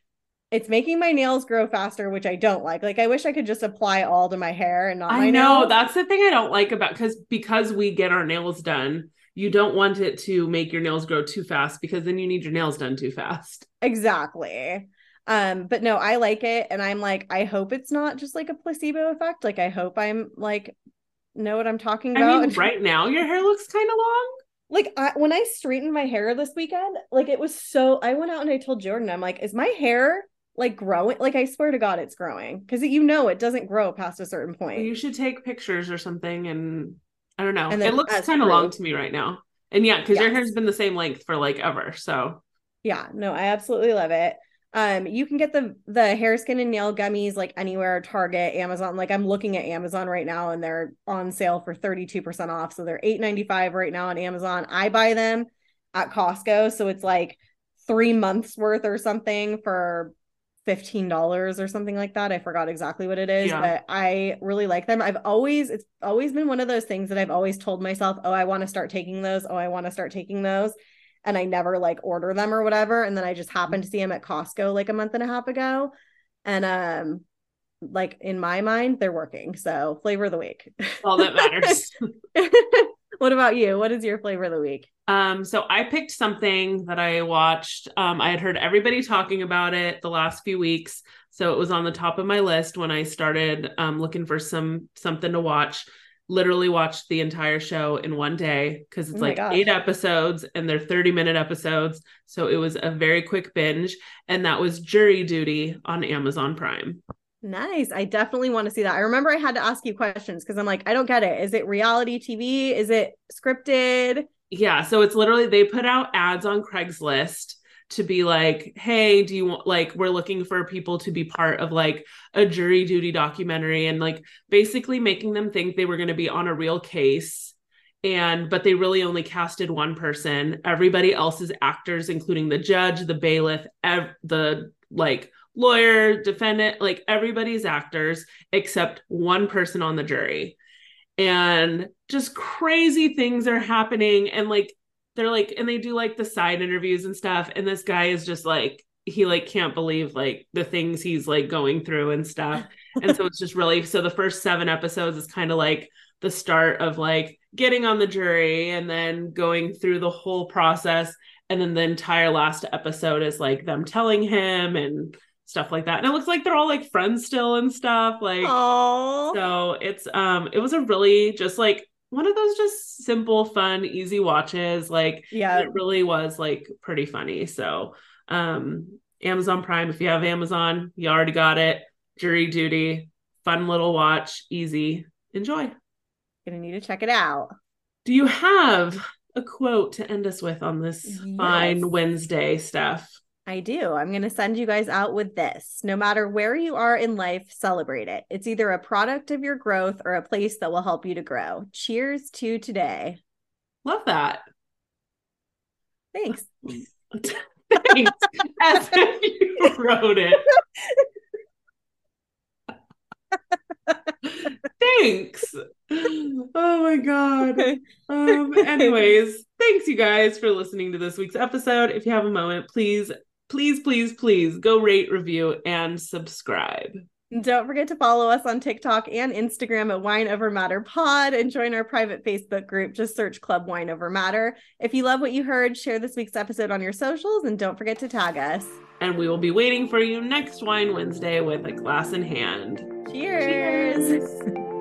It's making my nails grow faster, which I don't like. Like I wish I could just apply all to my hair and not my I know nails. that's the thing I don't like about because because we get our nails done, you don't want it to make your nails grow too fast because then you need your nails done too fast. Exactly. Um, but no, I like it. And I'm like, I hope it's not just like a placebo effect. Like, I hope I'm like, know what I'm talking I about. mean, [LAUGHS] right now your hair looks kind of long. like I, when I straightened my hair this weekend, like it was so I went out and I told Jordan, I'm like, is my hair like growing? Like I swear to God, it's growing. Cause you know it doesn't grow past a certain point. You should take pictures or something and I don't know. It looks kind of long to me right now. And yeah, because your hair's been the same length for like ever. So Yeah, no, I absolutely love it. Um, you can get the the hair, skin, and nail gummies like anywhere, Target, Amazon. Like I'm looking at Amazon right now and they're on sale for 32% off. So they're $8.95 right now on Amazon. I buy them at Costco. So it's like three months worth or something for $15 or something like that. I forgot exactly what it is, Yeah. but I really like them. I've always, it's always been one of those things that I've always told myself, oh, I want to start taking those. Oh, I want to start taking those and I never like order them or whatever. And then I just happened to see them at Costco like a month and a half ago. And um like in my mind, they're working. So flavor of the week. all that matters. [LAUGHS] [LAUGHS] what about you? What is your flavor of the week? Um, so I picked something that I watched. Um, I had heard everybody talking about it the last few weeks. So it was on the top of my list when I started um, looking for some something to watch. Literally watched the entire show in one day because it's Oh like gosh. eight episodes and they're 30 minute episodes. So it was a very quick binge. And that was Jury Duty on Amazon Prime. Nice. I definitely want to see that. I remember I had to ask you questions because I'm like, I don't get it. Is it reality TV? Is it scripted? Yeah, so it's literally they put out ads on Craigslist to be like, "Hey, do you want like we're looking for people to be part of like a jury duty documentary and like basically making them think they were going to be on a real case." And but they really only casted one person. Everybody else is actors including the judge, the bailiff, ev- the like lawyer, defendant, like everybody's actors except one person on the jury. And just crazy things are happening and like they're like and they do like the side interviews and stuff. And this guy is just like he like can't believe like the things he's like going through and stuff. And so it's just really so the first seven episodes is kind of like the start of like getting on the jury and then going through the whole process. And then the entire last episode is like them telling him and stuff like that and it looks like they're all like friends still and stuff like Oh, so it's um it was a really just like one of those just simple, fun, easy watches. Like yeah. it really was like pretty funny. So um Amazon Prime, if you have Amazon, you already got it. Jury duty, fun little watch, easy. Enjoy. Gonna need to check it out. Do you have a quote to end us with on this Yes. fine Wednesday stuff? I do. I'm going to send you guys out with this. No matter where you are in life, celebrate it. It's either a product of your growth or a place that will help you to grow. Cheers to today. Love that. Thanks. [LAUGHS] Thanks. As if you wrote it. Thanks. Oh my god. Um [LAUGHS] anyways, thanks you guys for listening to this week's episode. If you have a moment, please please please please go rate, review and subscribe. Don't forget to follow us on TikTok and Instagram at Wine Over Matter Pod and join our private Facebook group. Just search Club Wine Over Matter. If you love what you heard, share this week's episode on your socials and don't forget to tag us. And we will be waiting for you next Wine Wednesday with a glass in hand. Cheers. Cheers. [LAUGHS]